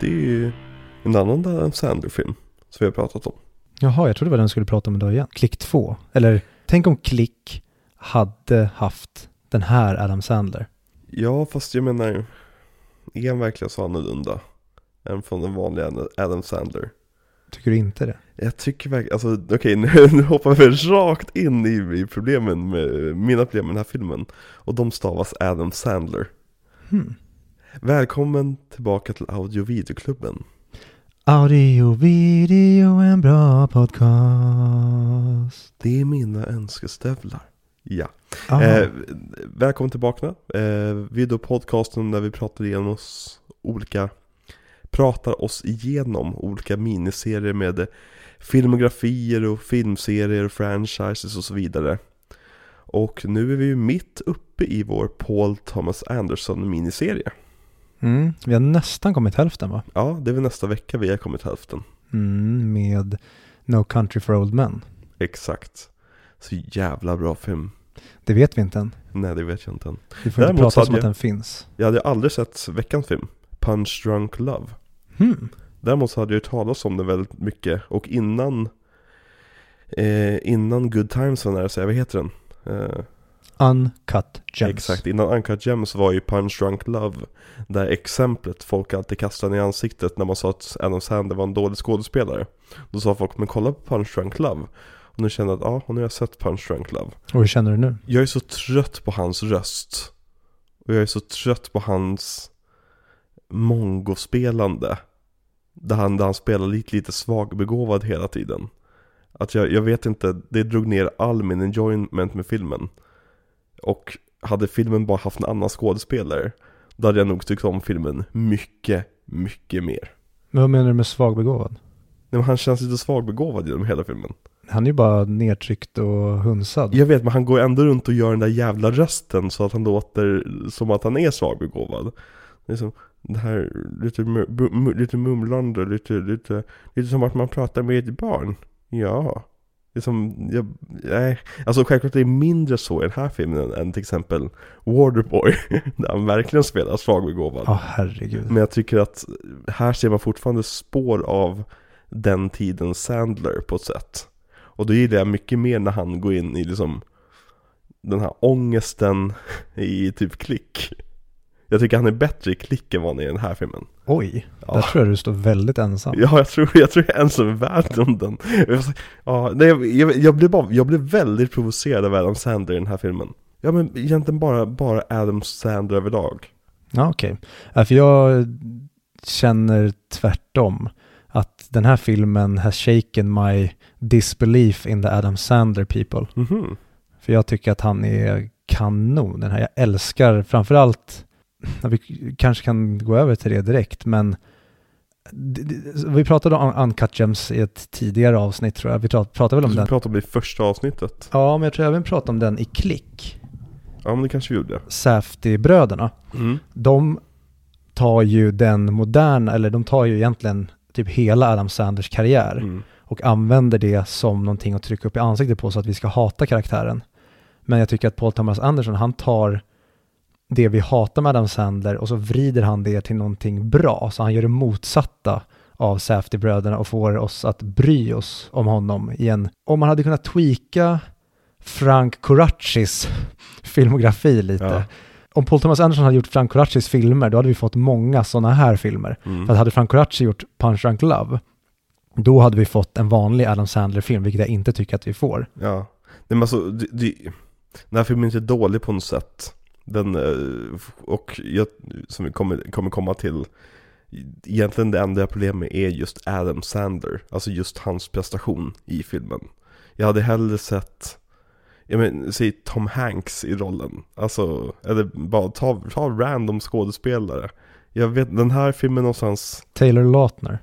Det är ju en annan Adam Sandler-film som vi har pratat om. Jaha, jag trodde det var den vi skulle prata om idag igen. Klick 2. Eller tänk om Klick hade haft den här Adam Sandler. Ja, fast jag menar, är han verkligen så annorlunda än från den vanliga Adam Sandler? Tycker du inte det? Jag tycker verkligen, alltså okej nu, nu hoppar vi rakt in i, i problemen med, mina problem med den här filmen. Och de stavas Adam Sandler. Hmm. Välkommen tillbaka till Audio Videoklubben. Audio, video, en bra podcast. Det är mina önskestövlar. Ja. Eh, välkommen tillbaka. Eh, videopodcasten där vi pratar igenom oss olika, pratar oss igenom olika miniserier med filmografier och filmserier och franchises och så vidare. Och nu är vi ju mitt uppe i vår Paul Thomas Anderson miniserie. Mm, vi har nästan kommit hälften va? Ja, det är väl nästa vecka vi har kommit hälften. Mm, med No Country for Old Men. Exakt. Så jävla bra film. Det vet vi inte än. Nej, det vet jag inte än. Vi får Däremot inte så prata som att jag- den finns. Jag hade aldrig sett veckans film, Punch Drunk Love. Hmm. Däremot så hade jag hört talas om den väldigt mycket och innan eh, Innan Good Times var nära sig, vad heter den? Eh, Uncut Gems. Exakt, innan Uncut Gems var ju Punch Drunk Love Det exemplet folk alltid kastade i ansiktet när man sa att Adam Sandler var en dålig skådespelare. Då sa folk, men kolla på Punch Drunk Love. Och nu känner jag att, ja, och nu har jag sett Punch Drunk Love. Och hur känner du nu? Jag är så trött på hans röst. Och jag är så trött på hans mongospelande. Där han, där han spelar lite, lite svagbegåvad hela tiden. Att jag, jag vet inte, det drog ner all min enjoyment med filmen Och hade filmen bara haft en annan skådespelare Då hade jag nog tyckt om filmen mycket, mycket mer Men vad menar du med svagbegåvad? Nej, men han känns lite svagbegåvad genom hela filmen Han är ju bara nedtryckt och hunsad. Jag vet, men han går ändå runt och gör den där jävla rösten så att han låter som att han är svagbegåvad. Det är som det här lite, lite mumlande, lite, lite, lite som att man pratar med ett barn. Ja. Det är som, jag, nej. Alltså självklart det är mindre så i den här filmen än till exempel Waterboy. Där han verkligen spelar svagbegåvad. Ja, herregud. Men jag tycker att här ser man fortfarande spår av den tidens Sandler på ett sätt. Och då gillar jag mycket mer när han går in i liksom den här ångesten i typ klick. Jag tycker han är bättre i klick än vad han är i den här filmen. Oj, Ja. där tror jag du står väldigt ensam. Ja, jag tror jag, tror jag är ensam i världen om den. Ja, nej, jag, jag, blev bara, jag blev väldigt provocerad av Adam Sandler i den här filmen. Ja men egentligen bara, bara Adam Sandler överlag. Ja, okej. Ja, för jag känner tvärtom. Att den här filmen has shaken my disbelief in the Adam Sandler people. Mhm. För jag tycker att han är kanon. Den här, jag älskar framförallt, vi kanske kan gå över till det direkt, men vi pratade om Uncut Gems i ett tidigare avsnitt tror jag. Vi prat- pratade väl om den? pratade om det i första avsnittet. Ja, men jag tror även pratade om den i Klick. Ja men det kanske vi gjorde. Safety-bröderna. Mm. de tar ju den moderna, eller de tar ju egentligen typ hela Adam Sanders karriär Mm. och använder det som någonting att trycka upp i ansiktet på så att vi ska hata karaktären. Men jag tycker att Paul Thomas Anderson, han tar det vi hatar med Adam Sandler och så vrider han det till någonting bra. Så han gör det motsatta av Safety-bröderna och får oss att bry oss om honom igen. Om man hade kunnat tweaka Frank Coraccis filmografi lite. Ja. Om Paul Thomas Anderson hade gjort Frank Coraccis filmer, då hade vi fått många sådana här filmer. Mm. För att hade Frank Coracci gjort Punch Drunk Love, då hade vi fått en vanlig Adam Sandler-film, vilket jag inte tycker att vi får. Ja. Men alltså, det, det, den här filmen är inte dålig på något sätt. Den, eh, och jag, som vi kommer, kommer komma till, egentligen det enda jag problem med är just Adam Sandler. Alltså just hans prestation i filmen. Jag hade hellre sett, jag men, säg Tom Hanks i rollen. Alltså, eller bara ta, ta random skådespelare. Jag vet, den här filmen någonstans Taylor Lautner.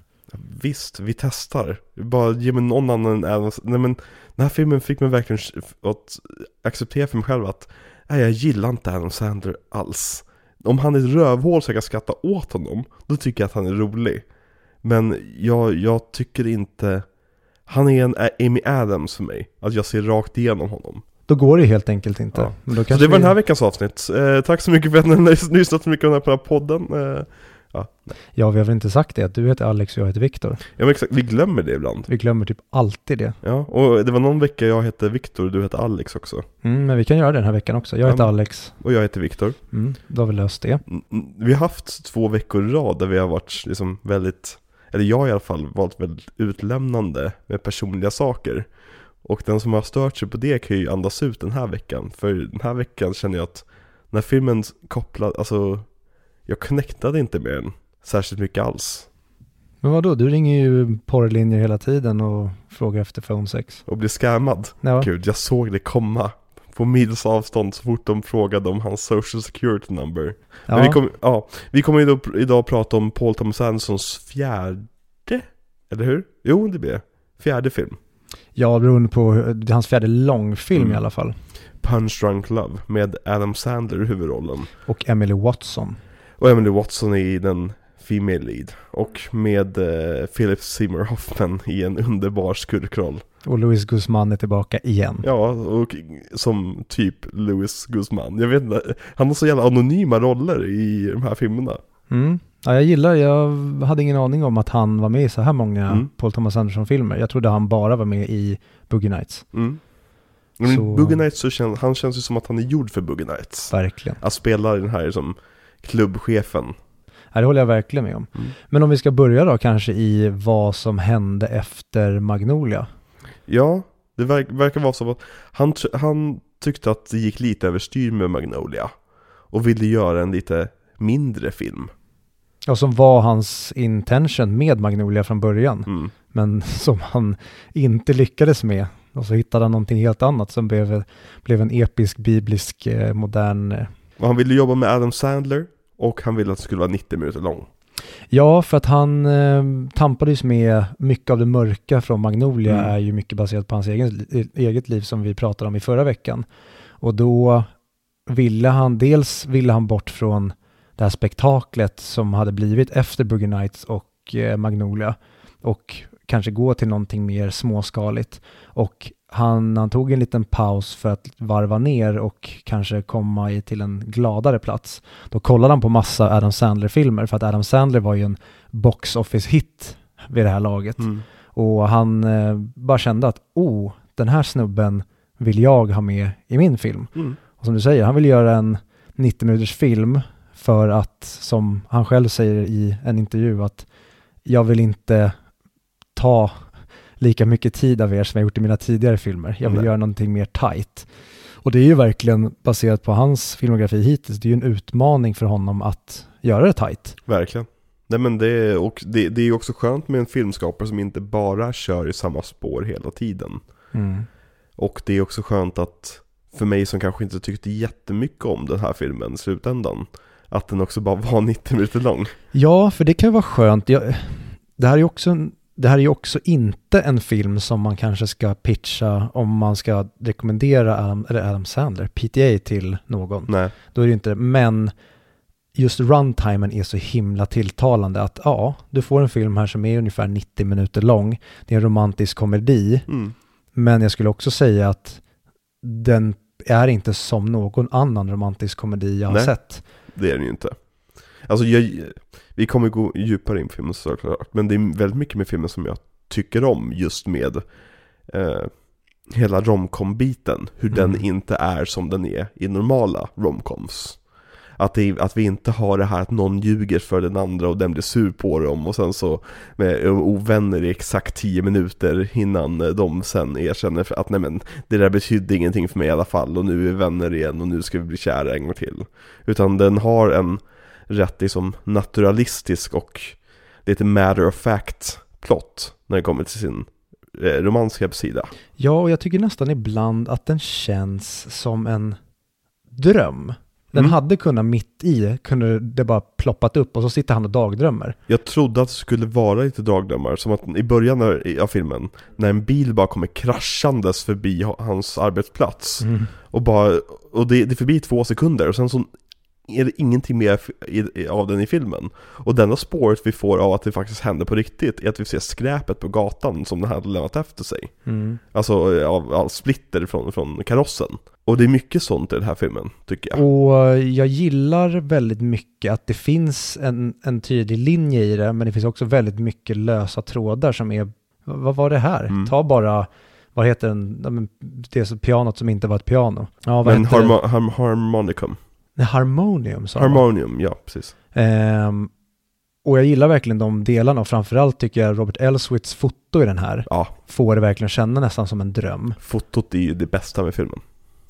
Visst, vi testar. Bara ge mig någon annan än Adam Nej men den här filmen fick mig verkligen att acceptera för mig själv att nej, jag gillar inte Adam Sandler alls. Om han är ett rövhål så jag kan skratta åt honom, då tycker jag att han är rolig. Men jag, jag tycker inte, han är en Amy Adams för mig. Att jag ser rakt igenom honom. Då går det helt enkelt inte. Ja. Så det var vi- den här veckans avsnitt. Eh, tack så mycket för att ni har lyssnat så mycket på den här podden. Eh, Ja, nej. Ja, vi har väl inte sagt det, att du heter Alex och jag heter Viktor. ja men exakt, vi glömmer det ibland. Vi glömmer typ alltid det. Ja, och det var någon vecka jag hette Viktor och du hette Alex också. Mm, men vi kan göra det den här veckan också. Jag heter Ja. Alex. Och jag heter Viktor. Mm, då har vi löst det. Mm, mm, Vi har haft två veckor i rad där vi har varit liksom väldigt, eller jag i alla fall, varit väldigt utlämnande med personliga saker. Och den som har stört sig på det kan ju andas ut den här veckan. För den här veckan känner jag att när filmen kopplade, alltså jag connectade inte med den särskilt mycket alls. Men vadå, du ringer ju porrlinjer hela tiden och frågar efter phone sex. Och blev scammad. Ja, Gud, jag såg det komma. På mils avstånd så fort de frågade om hans social security number. Men ja. vi, kom, ja, vi kommer då, idag prata om Paul Thomas Andersons fjärde, eller hur? Jo, det blir. Fjärde film. ja beroende på, hans fjärde långfilm Mm. i alla fall. Punch Drunk Love med Adam Sandler i huvudrollen. Och Emily Watson. Och Emily Watson är i den female lead. Och med eh, Philip Seymour Hoffman i en underbar skurkroll. Och Luis Guzman är tillbaka igen. Ja, och som typ Louis Guzman. Jag vet inte, han har så jävla anonyma roller i de här filmerna. Mm. Ja, jag gillar, jag hade ingen aning om att han var med i så här många Mm. Paul Thomas Anderson-filmer. Jag trodde han bara var med i Boogie Nights. Mm. Men Så- Boogie Nights så känns, han känns ju som att han är gjord för Boogie Nights. Verkligen. Att spela den här som klubbchefen. Ja, det håller jag verkligen med om. Mm. Men om vi ska börja då kanske i vad som hände efter Magnolia. Ja, det verk, verkar vara så att han, han tyckte att det gick lite överstyr med Magnolia. Och ville göra en lite mindre film. Och som var hans intention med Magnolia från början. Mm. Men som han inte lyckades med. Och så hittade han någonting helt annat som blev, blev en episk, biblisk, eh, modern... eh, Och han ville jobba med Adam Sandler. Och han ville att det skulle vara 90 minuter lång. Ja, för att han eh, tampades med mycket av det mörka från Magnolia Mm. är ju mycket baserat på hans egen, eget liv som vi pratade om i förra veckan. Och då ville han, dels ville han bort från det här spektaklet som hade blivit efter Boogie Nights och eh, Magnolia och kanske gå till någonting mer småskaligt. Och han, han tog en liten paus för att varva ner och kanske komma i, till en gladare plats. Då kollade han på massa Adam Sandler-filmer för att Adam Sandler var ju en box office-hit vid det här laget. Mm. Och han eh, bara kände att oh, den här snubben vill jag ha med i min film. Mm. Och som du säger, han vill göra en 90 minuters film för att, som han själv säger i en intervju, att jag vill inte ta lika mycket tid av er som jag gjort i mina tidigare filmer. Jag vill Nej. göra någonting mer tight. Och det är ju verkligen baserat på hans filmografi hittills. Det är ju en utmaning för honom att göra det tight. Verkligen. Nej men det, är- och det, det är ju också skönt med en filmskapare som inte bara kör i samma spår hela tiden. Mm. Och det är också skönt att, för mig som kanske inte tyckte jättemycket om den här filmen i slutändan, att den också bara var 90 minuter lång. Ja, för det kan ju vara skönt. Jag, det här är ju också, en- det här är ju också inte en film som man kanske ska pitcha om man ska rekommendera Adam, eller Adam Sandler, PTA till någon. Nej, Då är det ju inte Men just runtimen är så himla tilltalande att ja, du får en film här som är ungefär 90 minuter lång. Det är en romantisk komedi. mm. Men jag skulle också säga att den är inte som någon annan romantisk komedi jag har Nej. sett. det är den ju inte. Alltså jag, vi kommer gå djupare in på filmen såklart, men det är väldigt mycket med filmen som jag tycker om just med eh, hela romcom-biten. Hur den Mm. inte är som den är i normala romcoms. Att, det, att vi inte har det här att någon ljuger för den andra och den blir sur på dem och sen så med ovänner i exakt 10 minuter innan de sen erkänner att nej men det där betydde ingenting för mig i alla fall och nu är vi vänner igen och nu ska vi bli kära en gång till. Utan den har en rätt liksom naturalistisk och lite matter of fact plot när det kommer till sin eh, romanska sida. Ja, och jag tycker nästan ibland att den känns som en dröm. Den Mm. hade kunnat mitt i, kunde det bara ploppat upp och så sitter han och dagdrömmer. Jag trodde att det skulle vara lite dragdrömmar, som att i början av- filmen, när en bil bara kommer kraschandes förbi ha- hans arbetsplats. Och, bara, och det, det är förbi två sekunder och sen så är det ingenting mer av den i filmen. Och denna spåret vi får av att det faktiskt händer på riktigt är att vi ser skräpet på gatan som den hade lämnat efter sig. Mm. Alltså av, av splitter från, från karossen. Och det är mycket sånt i den här filmen, tycker jag. Och jag gillar väldigt mycket att det finns en, en tydlig linje i det, men det finns också väldigt mycket lösa trådar som är, vad var det här? Mm. Ta bara, vad heter den, det är så pianot som inte var ett piano. Ja, vad Men harmo, harm, harmonicum. Harmonium sa man. Harmonium, ja precis. Ehm, och jag gillar verkligen de delarna och framförallt tycker jag Robert Elswits foto i den här Ja, får det verkligen känna nästan som en dröm. fotot är ju det bästa med filmen.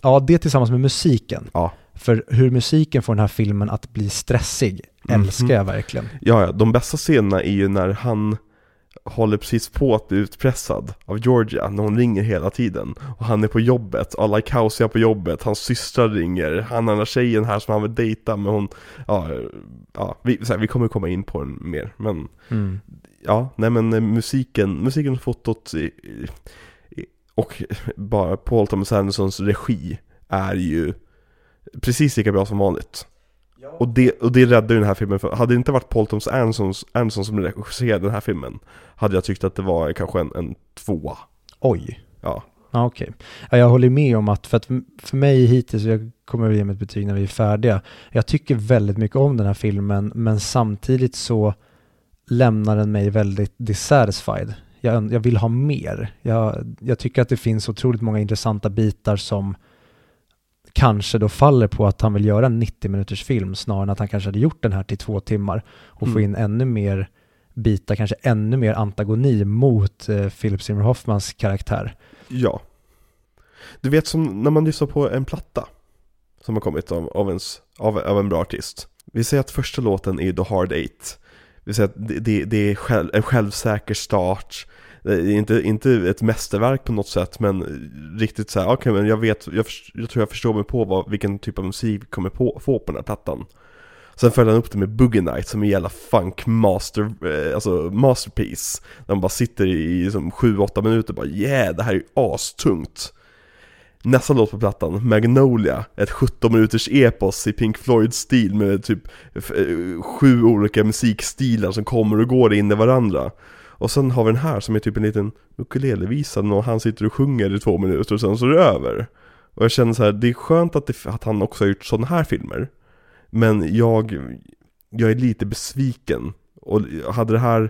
Ja, det tillsammans med musiken. Ja. För hur musiken får den här filmen att bli stressig Mhm. älskar jag verkligen. Ja, ja, de bästa scenerna är ju när han håller precis på att bli utpressad av Georgia när hon ringer hela tiden. Och han är på jobbet, alla kaosiga på jobbet, hans systrar ringer, han har tjejen här som han vill dejta men hon, ja, ja vi, här, vi kommer komma in på den mer. Men Mm. ja, nej men eh, musiken, musiken och fotot i, i, och bara Paul Thomas Andersons regi är ju precis lika bra som vanligt. Och det, och det räddar ju den här filmen, för hade det inte varit Paul Thomas Anderson, som regisserade den här filmen Hade jag tyckt att det var kanske en, en tvåa Oj. Ja, Ja, okej. Ja, jag håller med om att, för att för mig hittills, jag kommer att ge mig ett betyg när vi är färdiga, jag tycker väldigt mycket om den här filmen, men samtidigt så lämnar den mig väldigt dissatisfied. Jag, jag vill ha mer. Jag, jag tycker att det finns otroligt många intressanta bitar som kanske då faller på att han vill göra en 90 minuters film snarare än att han kanske hade gjort den här till två timmar och få Mm. in ännu mer bitar, kanske ännu mer antagoni mot eh, Philip Seymour Hoffmans karaktär. ja Du vet som när man lyssnar på en platta Som har kommit av, av, ens, av, av en bra artist Vi säger att första låten är The Hard Eight Vi säger att det, det, det är själv, en självsäker start det är inte, inte ett mästerverk på något sätt men riktigt så här, okej men jag vet, jag, jag tror jag förstår mig på vad, vilken typ av musik vi kommer på, få på den här plattan. Sen följer han upp det med Boogie Night som är en jävla funk master, eh, alltså masterpiece. Där man bara sitter i liksom 7-8 minuter och bara yeah, det här är ju astungt. Nästa låt på plattan, Magnolia, ett 17 minuters epos i Pink Floyd-stil med typ eh, sju olika musikstilar som kommer och går in i varandra. Och sen har vi den här som är typ en liten ukulelevisa och han sitter och sjunger i två minuter och sen så är det över. Och jag känner så här, det är skönt att, det, att han också har gjort sådana här filmer. Men jag, jag är lite besviken. Och hade det här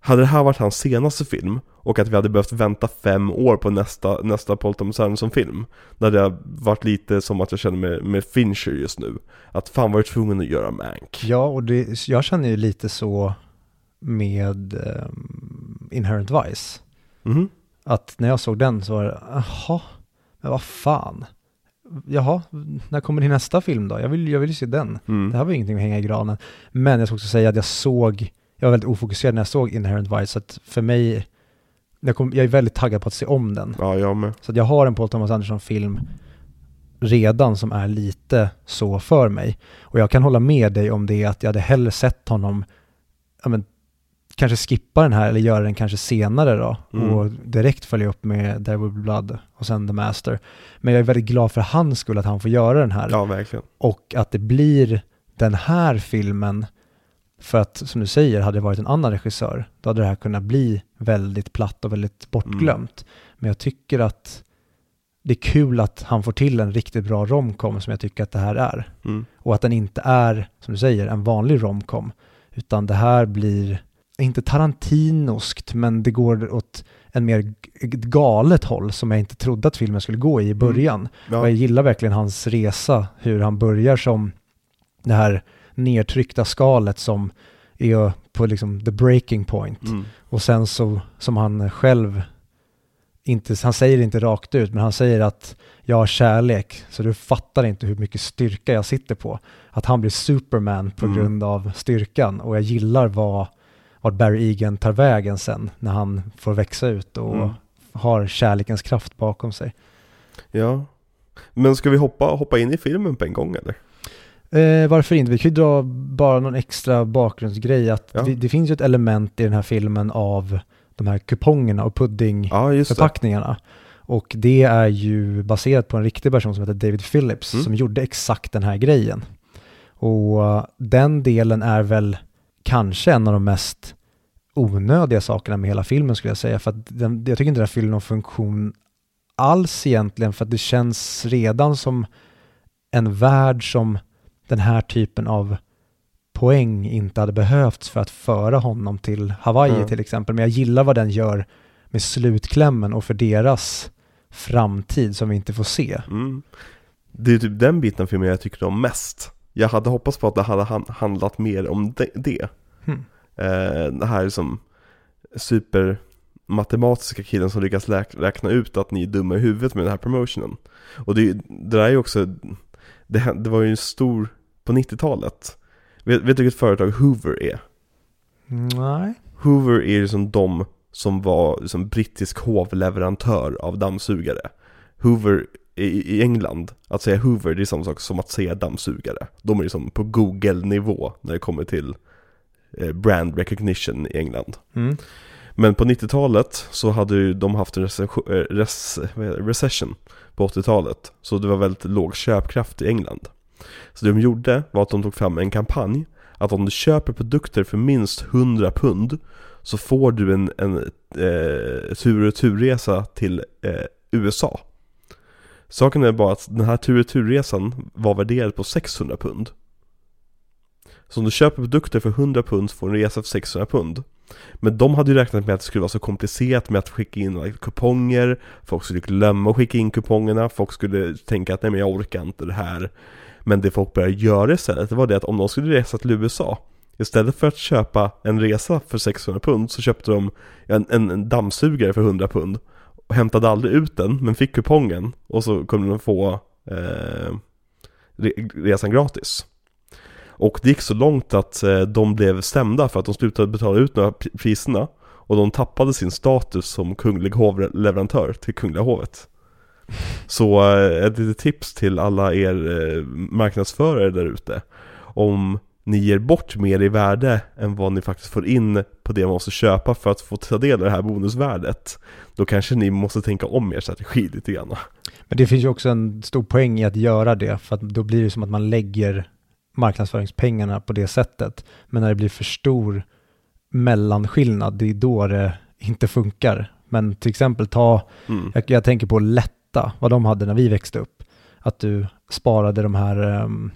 hade det här varit hans senaste film och att vi hade behövt vänta fem år på nästa, nästa Paul Thomas Anderson-film Då hade det varit lite som att jag känner med, med Fincher just nu. Att fan var jag tvungen att göra Mank. Ja, och det, jag känner ju lite så med um, Inherent Vice. Mhm. Att när jag såg den så var det, jaha, men vad fan. Jaha, när kommer din nästa film då? Jag vill, jag vill ju se den. mm. Det här var ju ingenting att hänga i granen. Men jag ska också säga att jag såg, jag var väldigt ofokuserad när jag såg Inherent Vice, så att för mig, jag, kom, jag är väldigt taggad på att se om den. Ja, jag med Så att jag har en Paul Thomas Anderson-film redan som är lite så för mig. Och jag kan hålla med dig om det att jag hade hellre sett honom, ja men, kanske skippa den här eller göra den kanske senare då Mm. och direkt följa upp med There Will Be Blood och sen The Master. Men jag är väldigt glad för hans skull att han får göra den här Ja, verkligen och att det blir den här filmen för att, som du säger, hade det varit en annan regissör, då hade det här kunnat bli väldigt platt och väldigt bortglömt. Men jag tycker att det är kul att han får till en riktigt bra romcom som jag tycker att det här är. mm. Och att den inte är, som du säger, en vanlig romcom, utan det här blir, inte tarantinoskt, men det går åt en mer galet håll som jag inte trodde att filmen skulle gå i i början. ja. Och jag gillar verkligen hans resa, hur han börjar som det här nedtryckta skalet som är på liksom the breaking point. Mm. Och sen så, som han själv, inte, han säger det inte rakt ut, men han säger att jag har kärlek, så du fattar inte hur mycket styrka jag sitter på. Att han blir Superman på Mm. grund av styrkan. Och jag gillar vad, vad Barry Egan tar vägen sen, när han får växa ut och Mm. har kärlekens kraft bakom sig. Ja Men ska vi hoppa, hoppa in i filmen på en gång eller? Eh, varför inte? Vi kan ju dra bara någon extra bakgrundsgrej. Att Ja. vi, det finns ju ett element i den här filmen av de här kupongerna och puddingförpackningarna. Ja, det Och det är ju baserat på en riktig person som heter David Phillips Mm. som gjorde exakt den här grejen. Och uh, den delen är väl kanske en av de mest onödiga sakerna med hela filmen skulle jag säga. För att den, jag tycker inte den fyller någon funktion alls egentligen för att det känns redan som en värld som den här typen av poäng inte hade behövts för att föra honom till Hawaii Mm. till exempel. Men jag gillar vad den gör med slutklämmen och för deras framtid som vi inte får se. Mm. Det är typ den biten filmen jag tycker om mest. Jag hade hoppats på att det hade han- handlat mer om det. det. Eh, det här som supermatematiska killen som lyckas räkna ut att ni är dumma i huvudet med den här promotionen. Och det, det där är ju också, det, det var ju en stor, på 90-talet. Vet, vet du vilket företag Hoover är? Nej. Hoover är ju som de som var som brittisk hovleverantör av dammsugare. Hoover i, England, att säga Hoover det är samma sak som att säga dammsugare. De är liksom på Google-nivå när det kommer till brand recognition i England. Mm. Men på 90-talet så hade ju de haft en recession, eh, på 80-talet. Så det var väldigt låg köpkraft i England. Så det de gjorde var att de tog fram en kampanj att om du köper produkter för minst 100 pund så får du en, en eh, tur och returresa till eh, USA. Saken är bara att den här tur och returresan var värderad på 600 pund. Så om du köper produkter för 100 pund får du en resa för 600 pund. Men de hade ju räknat med att det skulle vara så komplicerat med att skicka in like, kuponger Folk skulle glömma att skicka in kupongerna Folk skulle tänka att nej men jag orkar inte det här Men det folk började göra istället det var det att om de skulle resa till USA Istället för att köpa en resa för 600 pund så köpte de en, en, en dammsugare för 100 pund och hämtade aldrig ut den men fick kupongen och så kunde de få eh, resan gratis. Och det gick så långt att eh, de blev stämda för att de slutade betala ut några priserna och de tappade sin status som kunglig hovleverantör till Kungliga hovet. Så eh, ett litet tips till alla er eh, marknadsförare där ute. Om ni ger bort mer i värde än vad ni faktiskt får in på det man måste köpa för att få ta del av det här bonusvärdet. Då kanske ni måste tänka om er strategi lite grann. Men det finns ju också en stor poäng i att göra det, för att då blir det som att man lägger marknadsföringspengarna på det sättet. Men när det blir för stor mellanskillnad, det är då det inte funkar. Men till exempel ta, Mm. jag, jag tänker på Lätta, vad de hade när vi växte upp. Att du sparade de här, ehm,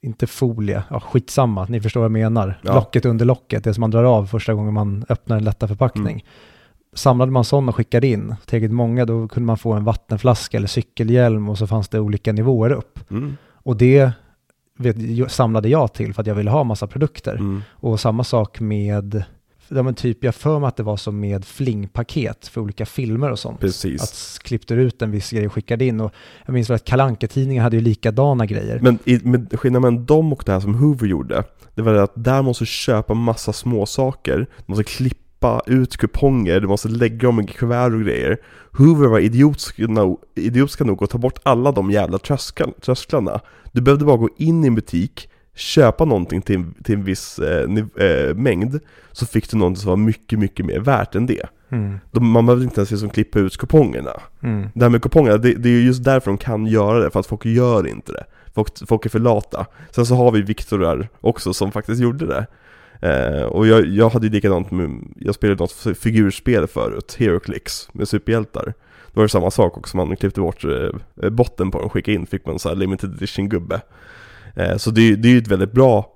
inte folie, ja skitsamma, ni förstår vad jag menar. Ja. Locket under locket, det som man drar av första gången man öppnar en Lätta förpackning. Mm. Samlade man sådana och skickade in tillräckligt många, då kunde man få en vattenflaska eller cykelhjälm och så fanns det olika nivåer upp. Mm. Och det vet, samlade jag till för att jag ville ha massa produkter. Mm. Och samma sak med, ja men typ jag för mig att det var som med flingpaket för olika filmer och sånt. Precis. Att klippte ut en viss grej och skickade in. Och jag minns väl att kalanka tidningar hade ju likadana grejer. Men i, med skillnaden mellan dem och det här som Hoover gjorde Det var det att där måste du köpa massa små saker Du måste klippa ut kuponger, du måste lägga dem i kuvert och grejer Hoover var idiotiska nog, idiotiska nog att ta bort alla de jävla trösklar, trösklarna Du behövde bara gå in i en butik Köpa någonting till, till en viss eh, eh, mängd Så fick du någonting som var mycket, mycket mer värt än det Mm, de, Man behövde inte ens liksom klippa ut kupongerna mm, det här med kuponger, det, det är ju just därför de kan göra det, för att folk gör inte det. Folk, folk är för lata. Sen så har vi Viktor där också som faktiskt gjorde det. Eh, och jag, jag hade ju likadant med, jag spelade något figurspel förut, HeroClix, med superhjältar. Då var det samma sak också, man klippte bort eh, eh botten på den, skickade in, fick man så här limited edition gubbe. Eh, så det, är ju- det är ju ett väldigt bra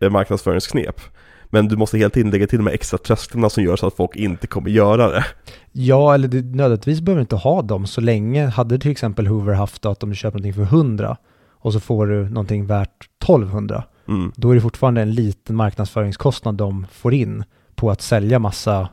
eh, marknadsföringsknep. Men du måste hela tiden lägga till de här extra trösklarna som gör så att folk inte kommer göra det. Ja, eller det, nödvändigtvis behöver du inte ha dem så länge. Hade till exempel Hoover haft att om du köper någonting för 100 och så får du någonting värt 1200, Mm. då är det fortfarande en liten marknadsföringskostnad de får in på att sälja massa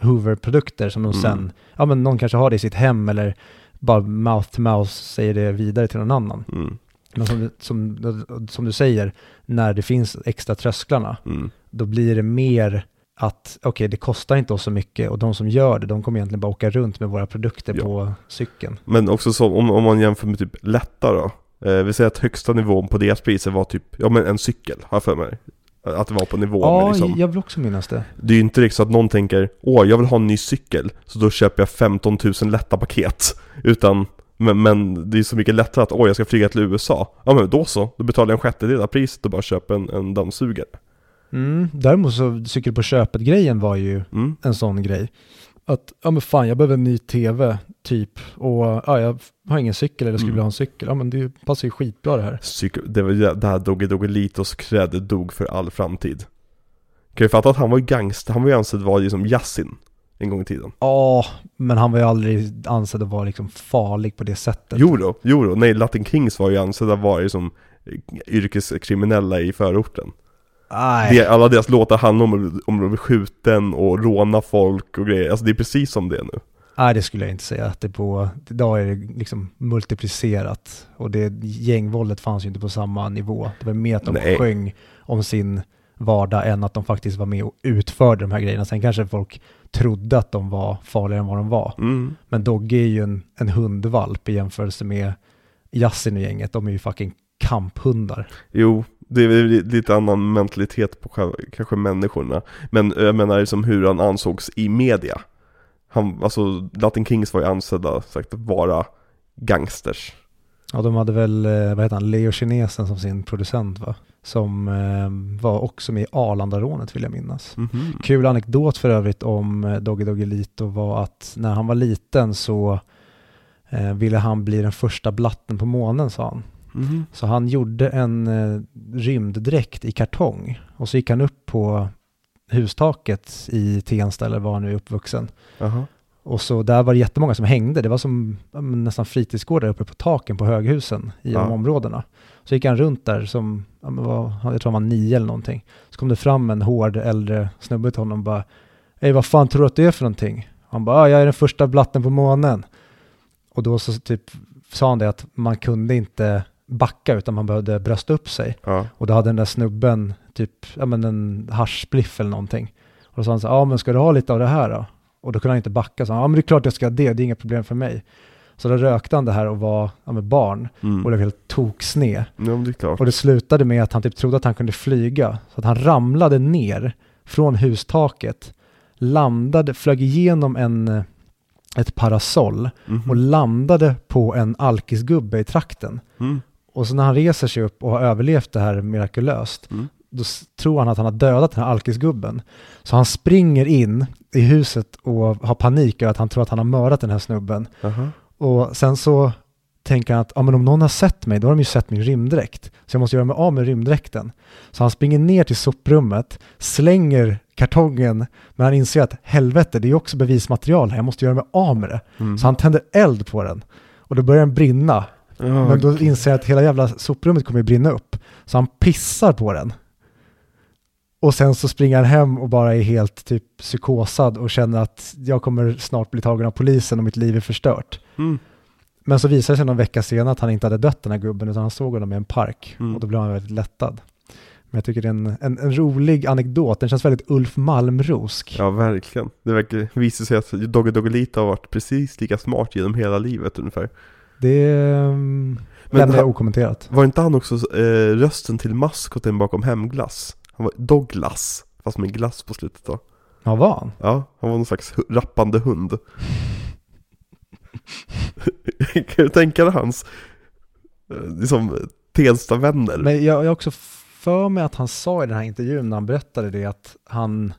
Hoover-produkter som de Mm. sen, ja men någon kanske har det i sitt hem eller bara mouth to mouth säger det vidare till någon annan. Mm. Men som, som, som du säger, när det finns extra trösklarna, Mm. då blir det mer att okej, det kostar inte oss så mycket och de som gör det, de kommer egentligen bara åka runt med våra produkter Ja. på cykeln. Men också så, om, om man jämför med typ lätta då. Eh, vi säger att högsta nivån på deras priser var typ, ja men en cykel, har jag för mig. Att det var på nivå med Ja, liksom. jag vill också minnas det. Det är ju inte riktigt så att någon tänker, åh jag vill ha en ny cykel, så då köper jag 15 000 lätta paket. Utan Men, men det är så mycket lättare att oj jag ska flyga till USA. Ja men då så, då betalar jag en sjättedel av priset och bara köper en, en dammsugare. Mm. Däremot så cykel på köpet-grejen var ju Mm. en sån grej. Att, ja men fan jag behöver en ny tv, typ. Och ja, jag har ingen cykel eller skulle Mm. vilja ha en cykel. Ja men det passar ju skitbra det här. Cykel, det var det här Doggy Doggelitos cred dog för all framtid. Kan ju fatta att han var ju gangster, han var ju ansedd vara liksom Yasin en gång i tiden. Ja, men han var ju aldrig ansedd att vara liksom farlig på det sättet. Jo då, jo då, nej Latin Kings var ju ansedda vara liksom yrkeskriminella i förorten. Det, alla deras låtar handlar om, om att bli skjuten och råna folk och grejer, alltså det är precis som det nu. Nej, det skulle jag inte säga. Att det på, idag är det liksom multiplicerat och det gängvåldet fanns ju inte på samma nivå. Det var mer att de Nej. sjöng om sin vardag än att de faktiskt var med och utförde de här grejerna. Sen kanske folk trodde att de var farligare än vad de var. Mm. Men Dogge är ju en, en hundvalp i jämförelse med Yasin och gänget. De är ju fucking kamphundar. Jo, det är lite annan mentalitet på själva, kanske människorna. Men jag menar liksom hur han ansågs i media. Han, alltså Latin Kings var ju ansedda sagt att vara gangsters. Ja, de hade väl, eh, vad heter han, Leo Kinesen som sin producent va? Som eh, var också med i Arlandarånet vill jag minnas. Mhm. Kul anekdot för övrigt om eh, Doggy Doggelito var att när han var liten så eh, ville han bli den första blatten på månen sa han. Mhm. Så han gjorde en eh, rymddräkt i kartong och så gick han upp på hustaket i Tensta eller var han nu är uppvuxen. Jaha. Och så där var det jättemånga som hängde. Det var som nästan fritidsgårdar uppe på taken på höghusen i de Ja. områdena. Så gick han runt där som, var, jag tror han var nio eller någonting. Så kom det fram en hård äldre snubbe till honom och bara Ey vad fan tror du att det är för någonting? Han bara, jag är den första blatten på månen. Och då så typ sa han det att man kunde inte backa utan man behövde brösta upp sig. Ja. Och då hade den där snubben typ, ja men en haschspliff eller någonting. Och då sa han så här, ja men ska du ha lite av det här då? Och då kunde han inte backa, så han, ja men det är klart jag ska ha det, det är inga problem för mig. Så då rökte han det här och var ja, med barn Mm. och blev helt toksned. Ja det. Och det slutade med att han typ trodde att han kunde flyga. Så att han ramlade ner från hustaket, landade, flög igenom en, eh, ett parasoll Mhm. och landade på en alkisgubbe i trakten. Mm. Och så när han reser sig upp och har överlevt det här mirakulöst, Mm. då tror han att han har dödat den här alkisgubben. Så han springer in i huset och har panik över att han tror att han har mördat den här snubben. Jaha. Och sen så tänker han att ja, men om någon har sett mig, då har de ju sett min rymddräkt. Så jag måste göra mig av med rymddräkten. Så han springer ner till soprummet, slänger kartongen, men han inser att helvete, det är också bevismaterial här, jag måste göra mig av med det. Mm. Så han tänder eld på den. Och då börjar den brinna. Ja, Men då inser jag att hela jävla soprummet kommer att brinna upp. Så han pissar på den. Och sen så springer han hem och bara är helt typ psykosad och känner att jag kommer snart bli tagen av polisen och mitt liv är förstört. Mm. Men så visade det sig någon vecka senare att han inte hade dött den här gubben utan han såg honom i en park Mm. och då blev han väldigt lättad. Men jag tycker det är en, en, en rolig anekdot, den känns väldigt Ulf Malmrosk. Ja verkligen. Det verkar, visar sig att Doggy Doggelito har varit precis lika smart genom hela livet ungefär. Det um, lämnar jag okommenterat. Var inte han också eh, rösten till maskoten bakom Hemglass? Han var Douglas, fast med glass på slutet då. Ja, var han? Ja, han var någon slags rappande hund. kan du tänka dig hans, eh, liksom, Tensta-vänner? Men jag jag har också för mig att han sa i den här intervjun när han berättade det att han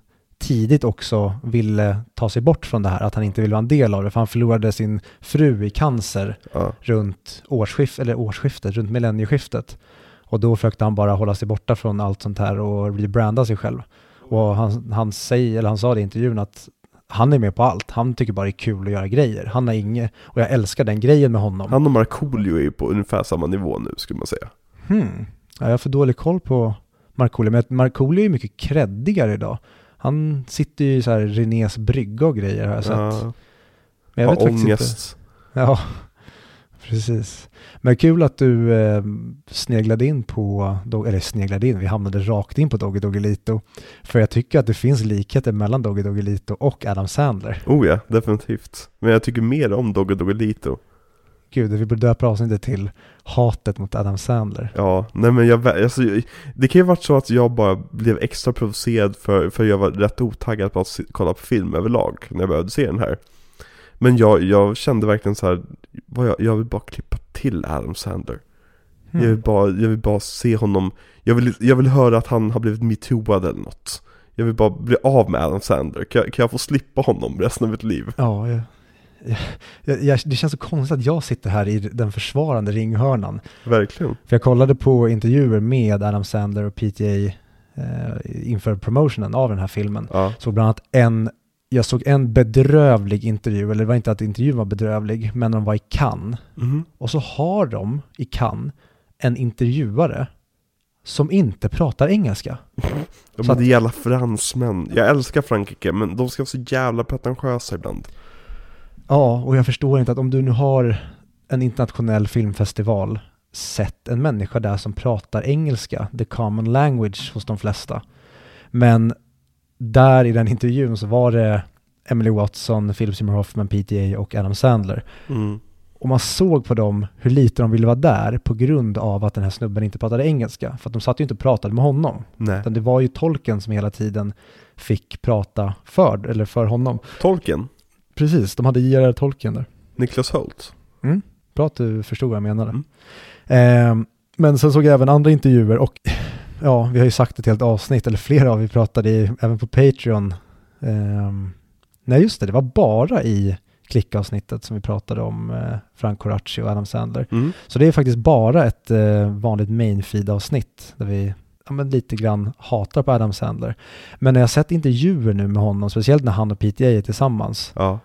tidigt också ville ta sig bort från det här, att han inte ville vara en del av det, för han förlorade sin fru i cancer Ja, runt årsskift, eller årsskiftet, runt millennieskiftet. Och då försökte han bara hålla sig borta från allt sånt här och rebranda sig själv. Och han, han, säger, eller han sa det i intervjun att han är med på allt. Han tycker bara det är kul att göra grejer. Han har inget, och jag älskar den grejen med honom. han och Markoolio är ju på ungefär samma nivå nu skulle man säga. Hmm. Ja, jag har för dålig koll på Markoolio, men Markoolio är ju mycket creddigare idag. Han sitter ju i så här Renés brygga och grejer har jag sett. Ja, men jag vet faktiskt inte. ångest. Ja, precis. Men kul att du eh, sneglade in på, eller sneglade in, vi hamnade rakt in på Doggy Doggelito. För jag tycker att det finns likheter mellan Doggy Doggelito och Adam Sandler. Oh ja, definitivt. Men jag tycker mer om Doggy Doggelito. Gud, vi borde döpa avsnittet till hatet mot Adam Sandler. Ja, nej men jag, alltså, det kan ju varit så att jag bara blev extra provocerad för, för jag var rätt otaggad på att se, kolla på film överlag när jag började se den här. Men jag, jag kände verkligen så här, jag, jag vill bara klippa till Adam Sandler. Jag, vill Mm. bara, jag vill bara se honom, jag vill, jag vill höra att han har blivit metooad eller något. Jag vill bara bli av med Adam Sandler, kan, jag- kan jag få slippa honom resten av mitt liv? Ja, jag, jag, det känns så konstigt att jag sitter här i den försvarande ringhörnan. Verkligen. För jag kollade på intervjuer med Adam Sandler och PTA eh, inför promotionen av den här filmen. Ja. Såg bland annat en, jag såg en bedrövlig intervju, eller det var inte att intervjun var bedrövlig, men de var i Cannes. Mhm. Och så har de i Cannes en intervjuare som inte pratar engelska. Så att- det är jävla fransmän. Jag älskar Frankrike, men de ska vara så jävla pretentiösa ibland. Ja, och jag förstår inte att om du nu har en internationell filmfestival, sett en människa där som pratar engelska, the common language hos de flesta. Men där i den intervjun så var det Emily Watson, Philip Seymour Hoffman, PTA och Adam Sandler. Mm. Och man såg på dem hur lite de ville vara där på grund av att den här snubben inte pratade engelska. För att de satt ju inte och pratade med honom. Nej. Utan det var ju tolken som hela tiden fick prata för, eller för honom. Tolken, Precis, de hade J.R.R. Tolkien där. Niklas Holt. Bra att du förstod vad jag menade. Mm. Ehm, men sen såg jag även andra intervjuer och ja, vi har ju sagt ett helt avsnitt, eller flera av vi pratade i, även på Patreon. Ehm, nej, just det, det var bara i klickavsnittet som vi pratade om eh, Frank Coraci och Adam Sandler. Mm. Så det är faktiskt bara ett eh, vanligt main feed avsnitt där vi ja, men lite grann hatar på Adam Sandler. Men när jag sett intervjuer nu med honom, speciellt när han och PTA är tillsammans, Ja.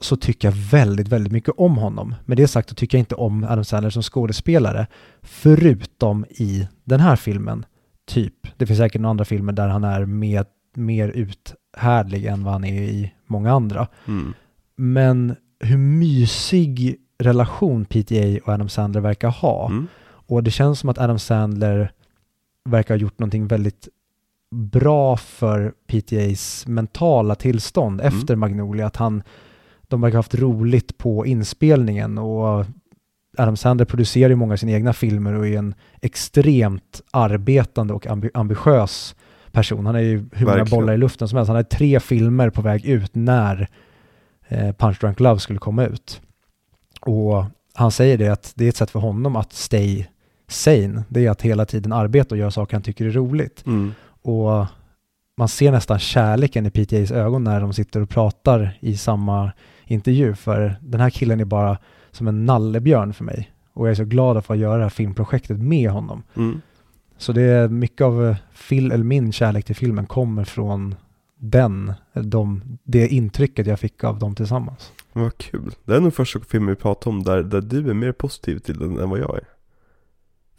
så tycker jag väldigt, väldigt mycket om honom. Med det sagt så tycker jag inte om Adam Sandler som skådespelare, förutom i den här filmen, typ. Det finns säkert några andra filmer där han är mer, mer uthärdlig än vad han är i många andra. Mm. Men hur mysig relation PTA och Adam Sandler verkar ha. Mm. Och det känns som att Adam Sandler verkar ha gjort någonting väldigt bra för PTAs mentala tillstånd Mm. efter Magnolia. Att han, de verkar ha haft roligt på inspelningen och Adam Sandler producerar ju många av sina egna filmer och är en extremt arbetande och ambi- ambitiös person. Han är ju hur många Verkligen. bollar i luften som helst. Han hade tre filmer på väg ut när eh, Punch Drunk Love skulle komma ut. Och han säger det att det är ett sätt för honom att stay sane. Det är att hela tiden arbeta och göra saker han tycker är roligt. Mm. Och man ser nästan kärleken i PTAs ögon när de sitter och pratar i samma intervju. För den här killen är bara som en nallebjörn för mig. Och jag är så glad att få göra det här filmprojektet med honom. Mm. Så det är mycket av eh, Phil, eller min kärlek till filmen kommer från den, de, det intrycket jag fick av dem tillsammans. Vad kul. Det är nog första filmen vi pratar om där, där du är mer positiv till den än vad jag är.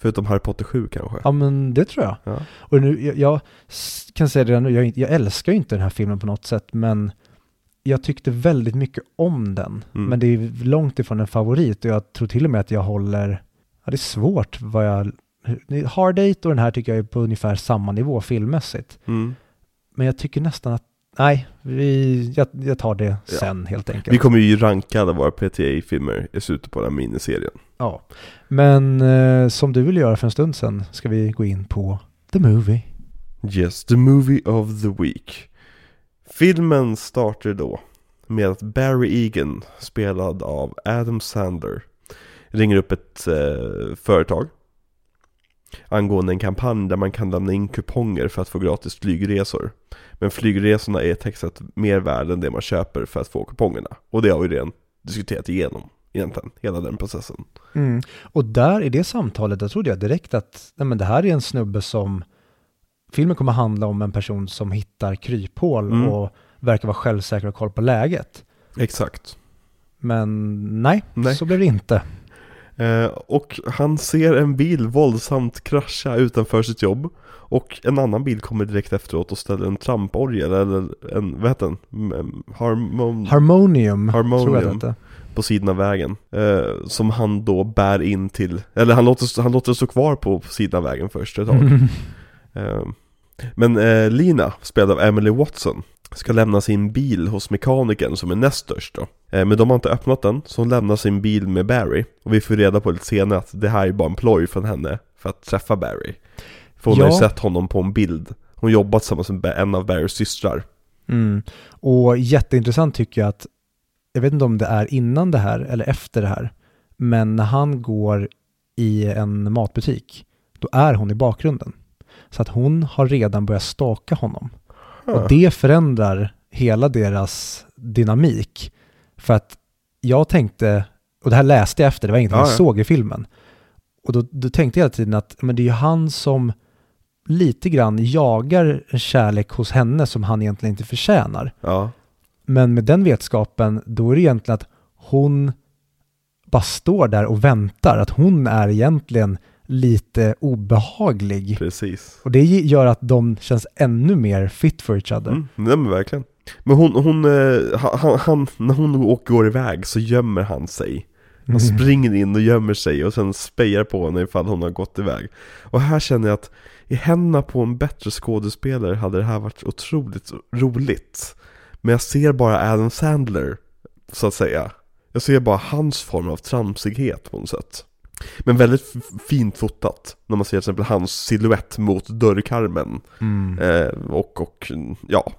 Förutom Harry Potter 7 kanske. Ja men det tror jag. Ja. Och nu, jag, jag kan säga det nu, jag, jag älskar ju inte den här filmen på något sätt, men jag tyckte väldigt mycket om den. Mm. Men det är långt ifrån en favorit och jag tror till och med att jag håller, ja det är svårt vad jag, Hard Eight och den här tycker jag är på ungefär samma nivå filmmässigt. Mm. Men jag tycker nästan att, nej, vi, jag, jag tar det Ja. sen helt enkelt. Vi kommer ju ranka alla våra PTA-filmer i slutet på den här miniserien. Ja. Men eh, som du ville göra för en stund sedan ska vi gå in på The Movie. Yes, the movie of the week. Filmen startar då med att Barry Egan, spelad av Adam Sandler, ringer upp ett eh, företag angående en kampanj där man kan lämna in kuponger för att få gratis flygresor. Men flygresorna är textat mer värda än det man köper för att få kupongerna. Och det har vi redan diskuterat igenom egentligen, hela den processen. Mm. Och där i det samtalet, där trodde jag direkt att nej men det här är en snubbe som filmen kommer handla om en person som hittar kryphål Mm. och verkar vara självsäker och koll på läget. Exakt. Men nej, Nej. så blev det inte. Eh, och han ser en bil våldsamt krascha utanför sitt jobb Och en annan bil kommer direkt efteråt och ställer en tramporgel eller en, vad heter den? Harmon Harmonium, Harmonium. tror jag det hette. På sidan av vägen eh, Som han då bär in till, eller han låter, han låter det stå kvar på sidan av vägen först ett tag Mm. Eh, Men eh, Lina, spelad av Emily Watson Ska lämna sin bil hos mekanikern som är näst störst då eh, Men de har inte öppnat den, så hon lämnar sin bil med Barry Och vi får reda på lite senare att det här är bara en ploj från henne För att träffa Barry För hon har ju Ja. sett honom på en bild Hon jobbat tillsammans med en av Barrys systrar Mm. Och jätteintressant tycker jag att jag vet inte om det är innan det här eller efter det här, men när han går i en matbutik, då är hon i bakgrunden. Så att hon har redan börjat staka honom. Och det förändrar hela deras dynamik. För att jag tänkte, och det här läste jag efter, det var inget Ja, jag ja. såg i filmen. Och då, då tänkte jag hela tiden att men det är ju han som lite grann jagar en kärlek hos henne som han egentligen inte förtjänar. Ja, Men med den vetskapen, då är det egentligen att hon bara står där och väntar. Att hon är egentligen lite obehaglig. precis. Och det gör att de känns ännu mer fit for each other. Mm, nej men verkligen. Men hon, hon, eh, han, han, när hon åker, går iväg så gömmer han sig. Han Mm. springer in och gömmer sig och sen spejar på henne ifall hon har gått iväg. Och här känner jag att i händerna på en bättre skådespelare hade det här varit otroligt roligt. Men jag ser bara Adam Sandler, så att säga. Jag ser bara hans form av tramsighet på något sätt. Men väldigt fint fotat. När man ser till exempel hans silhuett mot dörrkarmen. Mm. Eh, och, och, ja.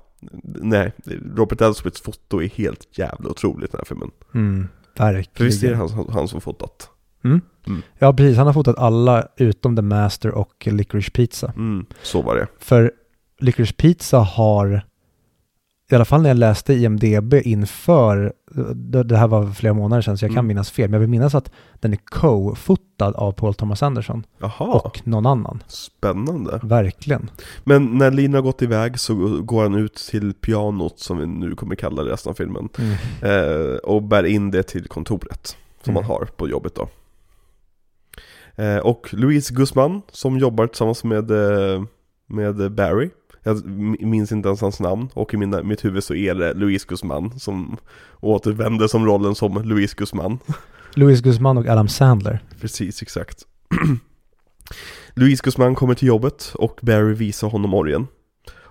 Nej, Robert Elswiths foto är helt jävla otroligt i den här filmen. Mm. För visst är det Verkligen. han, han som fotat? Mm. Mm. Ja, precis. Han har fotat alla utom The Master och Licorice Pizza. Mm, så var det. För Licorice Pizza har, i alla fall när jag läste IMDB inför, det det här var flera månader sedan så jag kan Mm. minnas fel, men jag vill minnas att den är co-fotad av Paul Thomas Anderson Jaha, och någon annan. spännande. Verkligen. Men när Lina har gått iväg så går han ut till pianot, som vi nu kommer kalla resten av filmen. Eh, och bär in det till kontoret, som Mm. man har på jobbet då. Eh, och Louise Guzman, som jobbar tillsammans med, eh, med Barry. Jag minns inte ens hans namn, och i mina, mitt huvud så är det Louise Guzman som återvänder som rollen som Louise Guzman. Louis Guzman och Adam Sandler. Precis, exakt. Louise Guzman kommer till jobbet och Barry visar honom orgen.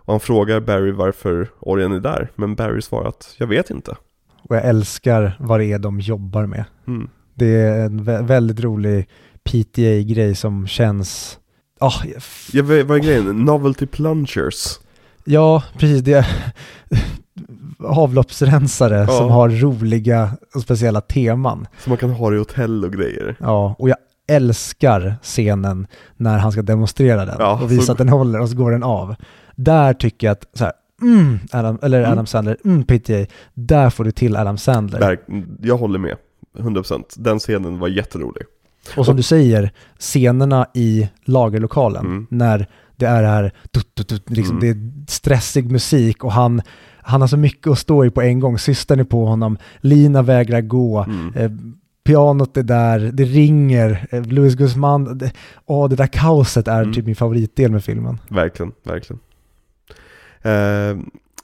Och han frågar Barry varför orgen är där, men Barry svarar att jag vet inte. Och jag älskar vad det är de jobbar med. Mm. Det är en vä- väldigt rolig PTA-grej som känns... Ah, Ja, vad vad är grejen? Novelty plungers. ja, precis. Det är avloppsrensare Ja. som har roliga och speciella teman. Som man kan ha i hotell och grejer. Ja, och jag älskar scenen när han ska demonstrera den Ja, och visa så- att den håller och så går den av. Där tycker jag att så här, mm, Adam, eller Mm. Adam Sandler, mm, PTA, där får du till Adam Sandler. Verk- jag håller med. 100%. Den scenen var jätterolig. Och som du säger, scenerna i lagerlokalen, Mm. när det är det här, tut, tut, tut, liksom, Mm. det är stressig musik och han, han har så mycket att stå i på en gång. Systern är på honom, Lina vägrar gå, Mm. eh, pianot är där, det ringer, eh, Louis Guzman, det, åh, det där kaoset är Mm. typ min favoritdel med filmen. Verkligen, verkligen. Eh,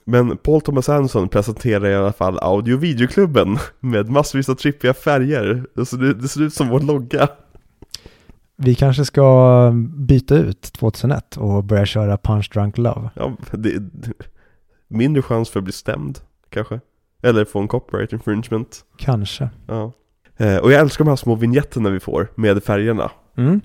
men Paul Thomas Anderson presenterar i alla fall audio och videoklubben med massvis av trippiga färger. Så det, det ser ut som vår logga. Vi kanske ska byta ut 2001 och börja köra Punch Drunk Love. Ja, det, det, mindre chans för att bli stämd, kanske. Eller få en copyright infringement. Kanske. Ja. Eh, och jag älskar de här små vignetten vi får med färgerna. Mm.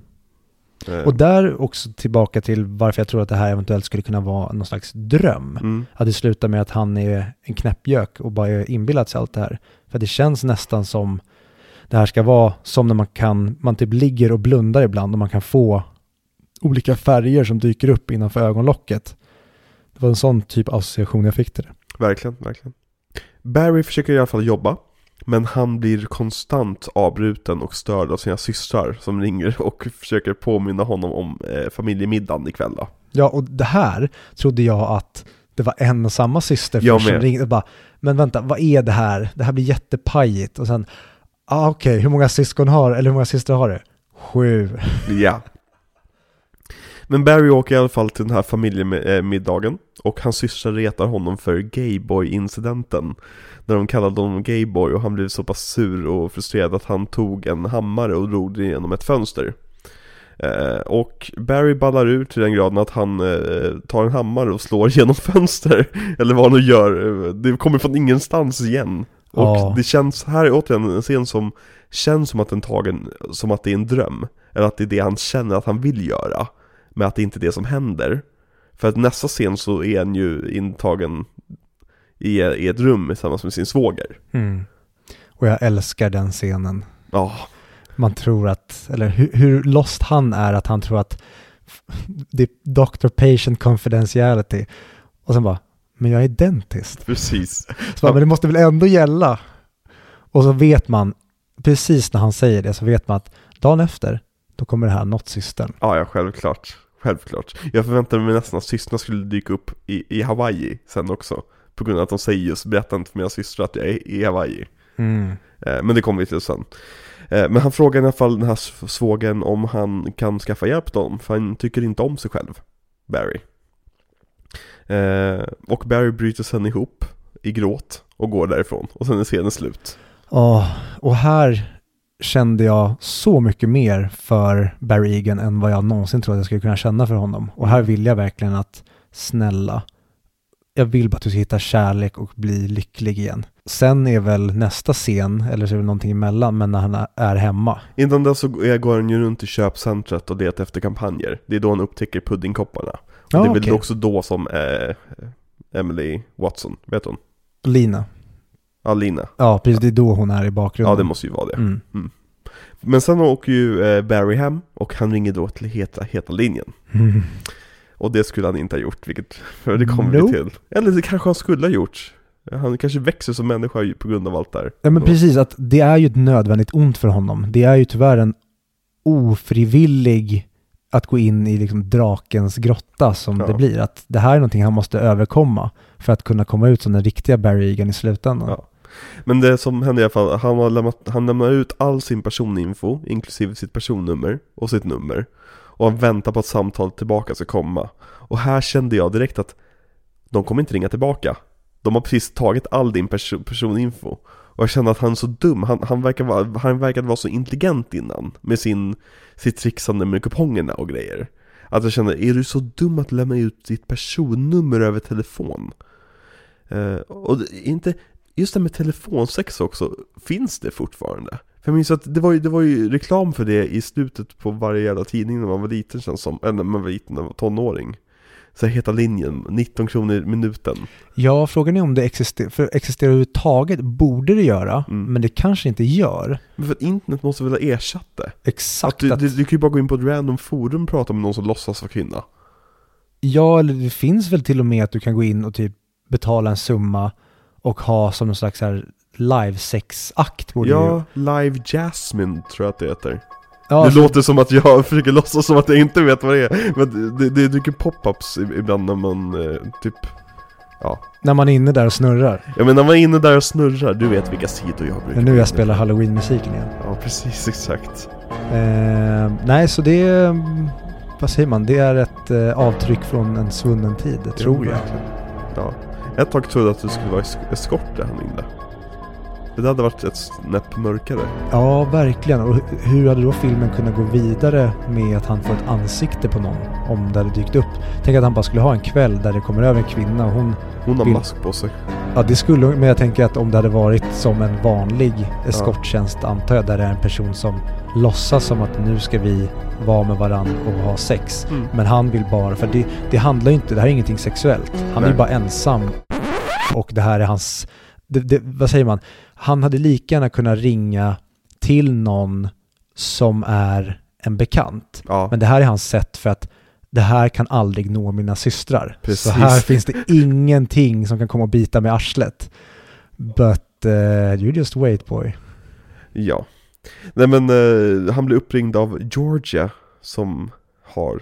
Eh, Och där också tillbaka till varför jag tror att det här eventuellt skulle kunna vara någon slags dröm. mm, Att det slutar med att han är en knäppgök och bara inbillat sig allt det här. För det känns nästan som det här ska vara som när man kan, man typ ligger och blundar ibland och man kan få olika färger som dyker upp innanför ögonlocket. Det var en sån typ association jag fick till det. verkligen, verkligen. Barry försöker i alla fall jobba. Men han blir konstant avbruten och störd av sina systrar som ringer och försöker påminna honom om eh, familjemiddagen ikväll då. Ja, och det här trodde jag att det var en och samma syster Jag först som ringde och bara, men vänta, vad är det här? Det här blir jättepajigt. Och sen, ah, okej, hur många syskon har, eller hur många systrar har du? Sju. Ja. Men Barry åker i alla fall till den här familjemiddagen och hans systrar retar honom för Gayboy-incidenten. När de kallade honom Gayboy och han blev så pass sur och frustrerad att han tog en hammare och drog den genom ett fönster. Eh, och Barry ballar ur till den graden att han eh, tar en hammare och slår genom fönster. Eller vad han nu gör. Eh, Det kommer från ingenstans igen. Och Ja. det känns, här är återigen en scen som känns som att den tagen, som att det är en dröm. Eller att det är det han känner att han vill göra. Men att det inte är det som händer. För att nästa scen så är han ju intagen i, i ett rum tillsammans med sin svåger. Mm. Och jag älskar den scenen. Ja, Man tror att, eller hur, hur lost han är att han tror att det är doctor patient confidentiality. Och sen bara, men jag är dentist. precis. Så bara, men det måste väl ändå gälla. Och så vet man, precis när han säger det, så vet man att dagen efter, då kommer det här nått systern. Ja, ja, självklart. Självklart. Jag förväntade mig nästan att systrarna skulle dyka upp i, i Hawaii sen också. På grund av att de säger just, berätta inte för mina systrar att jag är i Hawaii. Mm. Eh, men det kommer vi till sen. Eh, men han frågar i alla fall den här svågen om han kan skaffa hjälp till dem, för han tycker inte om sig själv, Barry. Eh, och Barry bryter sen ihop i gråt och går därifrån. Och sen är scenen slut. Ja, och här kände jag så mycket mer för Barry Egan än vad jag någonsin trodde jag skulle kunna känna för honom. Och här vill jag verkligen att, snälla, jag vill bara att du ska hitta kärlek och bli lycklig igen. Sen är väl nästa scen, eller så är det någonting emellan, men när han är- hemma. Innan dess så går han ju runt i köpcentret och letar efter kampanjer. Det är då han upptäcker puddingkopparna. Och Ja, det är väl okej. också då som eh, Emily Watson, vet hon? Lina. Alina. Ja, precis. Det är då hon är i bakgrunden. Ja, det måste ju vara det. Mm. Men sen åker ju eh, Barry hem och han ringer då till heta, heta linjen. Mm. Och det skulle han inte ha gjort, vilket, för det kommer Nope. vi till. Eller det kanske han skulle ha gjort. Han kanske växer som människa på grund av allt det här. Ja men precis, att det är ju ett nödvändigt ont för honom. Det är ju tyvärr en ofrivillig att gå in i liksom drakens grotta som Ja. det blir. Att det här är någonting han måste överkomma för att kunna komma ut som den riktiga Barry Egan i slutändan. Ja. Men det som hände i alla fall, han, har lämnat, han lämnar ut all sin personinfo, inklusive sitt personnummer och sitt nummer. Och han väntar på att samtalet tillbaka ska komma. Och här kände jag direkt att de kommer inte ringa tillbaka. De har precis tagit all din perso- personinfo. Och jag kände att han är så dum, han, han, verkar vara, han verkade vara så intelligent innan med sin, sitt trixande med kupongerna och grejer. Att jag kände, är du så dum att lämna ut ditt personnummer över telefon? Uh, och inte, just det med telefonsex också, finns det fortfarande? För jag minns att det var, ju, det var ju reklam för det i slutet på varje jävla tidning när man var liten känns som, eller när man var liten, när man var tonåring. Så heta linjen, 19 kronor minuten. Ja, frågan är om det existerar, för existerar överhuvudtaget borde det göra, Mm. men det kanske inte gör. Men för att internet måste väl ha ersatt det? Att Exakt. du, att, du, du kan ju bara gå in på ett random forum och prata med någon som låtsas vara kvinna. Ja, eller det finns väl till och med att du kan gå in och typ betala en summa och ha som en slags här live-sex-akt. borde ju- Ja, Live Jasmine tror jag att det heter. ja det så- låter som att jag försöker låtsas som att jag inte vet vad det är. Men det, det dyker pop-ups ibland när man eh, typ, ja. När man är inne där och snurrar. Ja men när man är inne där och snurrar, du vet vilka sidor jag brukar Men nu gå in jag spelar halloween-musiken igen. Ja precis, exakt. Eh, nej, så det är, mm, vad säger man, det är ett eh, avtryck från en svunnen tid, det tror Jo, jag. verkligen. Ja. Ett tag trodde jag att det skulle vara eskort där han inne. Det hade varit ett snäpp mörkare. Ja, verkligen. Och hu- hur hade då filmen kunnat gå vidare med att han får ett ansikte på någon om det hade dykt upp? Tänk att han bara skulle ha en kväll där det kommer över en kvinna och hon, Hon har Bild- mask på sig. ja det skulle, men jag tänker att om det hade varit som en vanlig eskorttjänst antar jag, där det är en person som låtsas som att nu ska vi vara med varandra och ha sex. Mm. Men han vill bara, för det, det handlar ju inte, det här är ingenting sexuellt. Han är ju Nej. bara ensam. Och det här är hans, det, det, vad säger man? Han hade lika gärna kunnat ringa till någon som är en bekant. Ja. Men det här är hans sätt för att det här kan aldrig nå mina systrar. Precis. Så här finns det ingenting som kan komma och bita med arslet. But uh, you just wait boy. Ja. Nej men eh, han blir uppringd av Georgia som har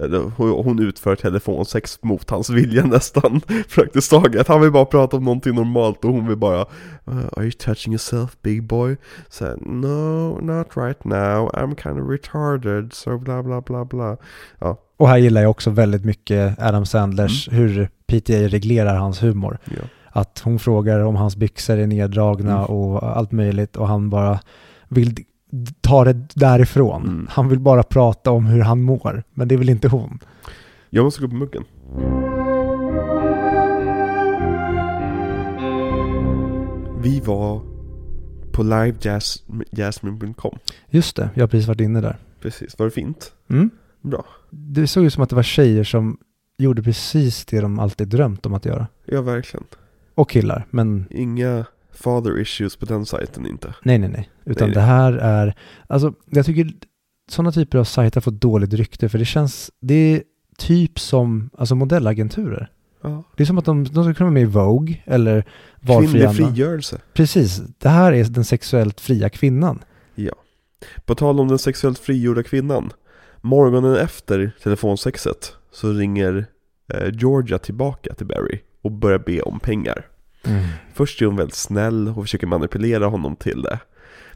eller, hon- utför telefonsex mot hans vilja nästan praktiskt taget. Han vill bara prata om någonting normalt och hon vill bara uh, Are you touching yourself big boy? Så här, no, not right now, I'm kind of retarded, so bla bla bla bla. Och här gillar jag också väldigt mycket Adam Sandlers, hur PTA reglerar hans humor. Ja. Att hon frågar om hans byxor är neddragna Mm. och allt möjligt och han bara vill ta det därifrån. Mm. Han vill bara prata om hur han mår, men det väl inte hon. Jag måste gå på muggen. Vi var på livejasmine.com Just det, jag har precis varit inne där. Precis, var det fint? Mm. Bra. Det såg ut som att det var tjejer som gjorde precis det de alltid drömt om att göra. Ja, verkligen. Och killar, men Inga father issues på den sajten inte. Nej, nej, nej. Utan Nej, det här är, alltså jag tycker sådana typer av sajter får dåligt rykte för det känns, det är typ som, alltså modellagenturer. Ja. Det är som att de, de ska kunna vara med i Vogue eller Kvinnlig frigörelse. Precis, det här är den sexuellt fria kvinnan. På tal om den sexuellt frigjorda kvinnan. Morgonen efter telefonsexet så ringer eh, Georgia tillbaka till Barry och börjar be om pengar. Först är hon väldigt snäll och försöker manipulera honom till det.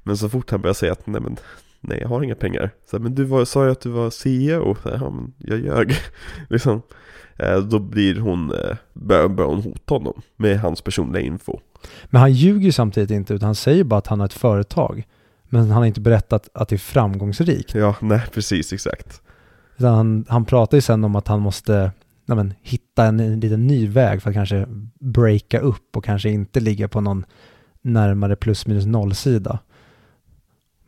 Men så fort han börjar säga att nej men nej jag har inga pengar. Så, här, men du var, sa ju att du var CEO. Så, här, ja men jag ljög. liksom. eh, då blir hon, eh, börjar, börjar hon hota honom med hans personliga info. Men han ljuger ju samtidigt inte utan han säger bara att han har ett företag. Men han har inte berättat att det är framgångsrikt. Ja, nej precis exakt. Han, han pratar ju sen om att han måste ja, men, hitta en, en liten ny väg för att kanske breaka upp och kanske inte ligga på någon närmare plus minus noll-sida.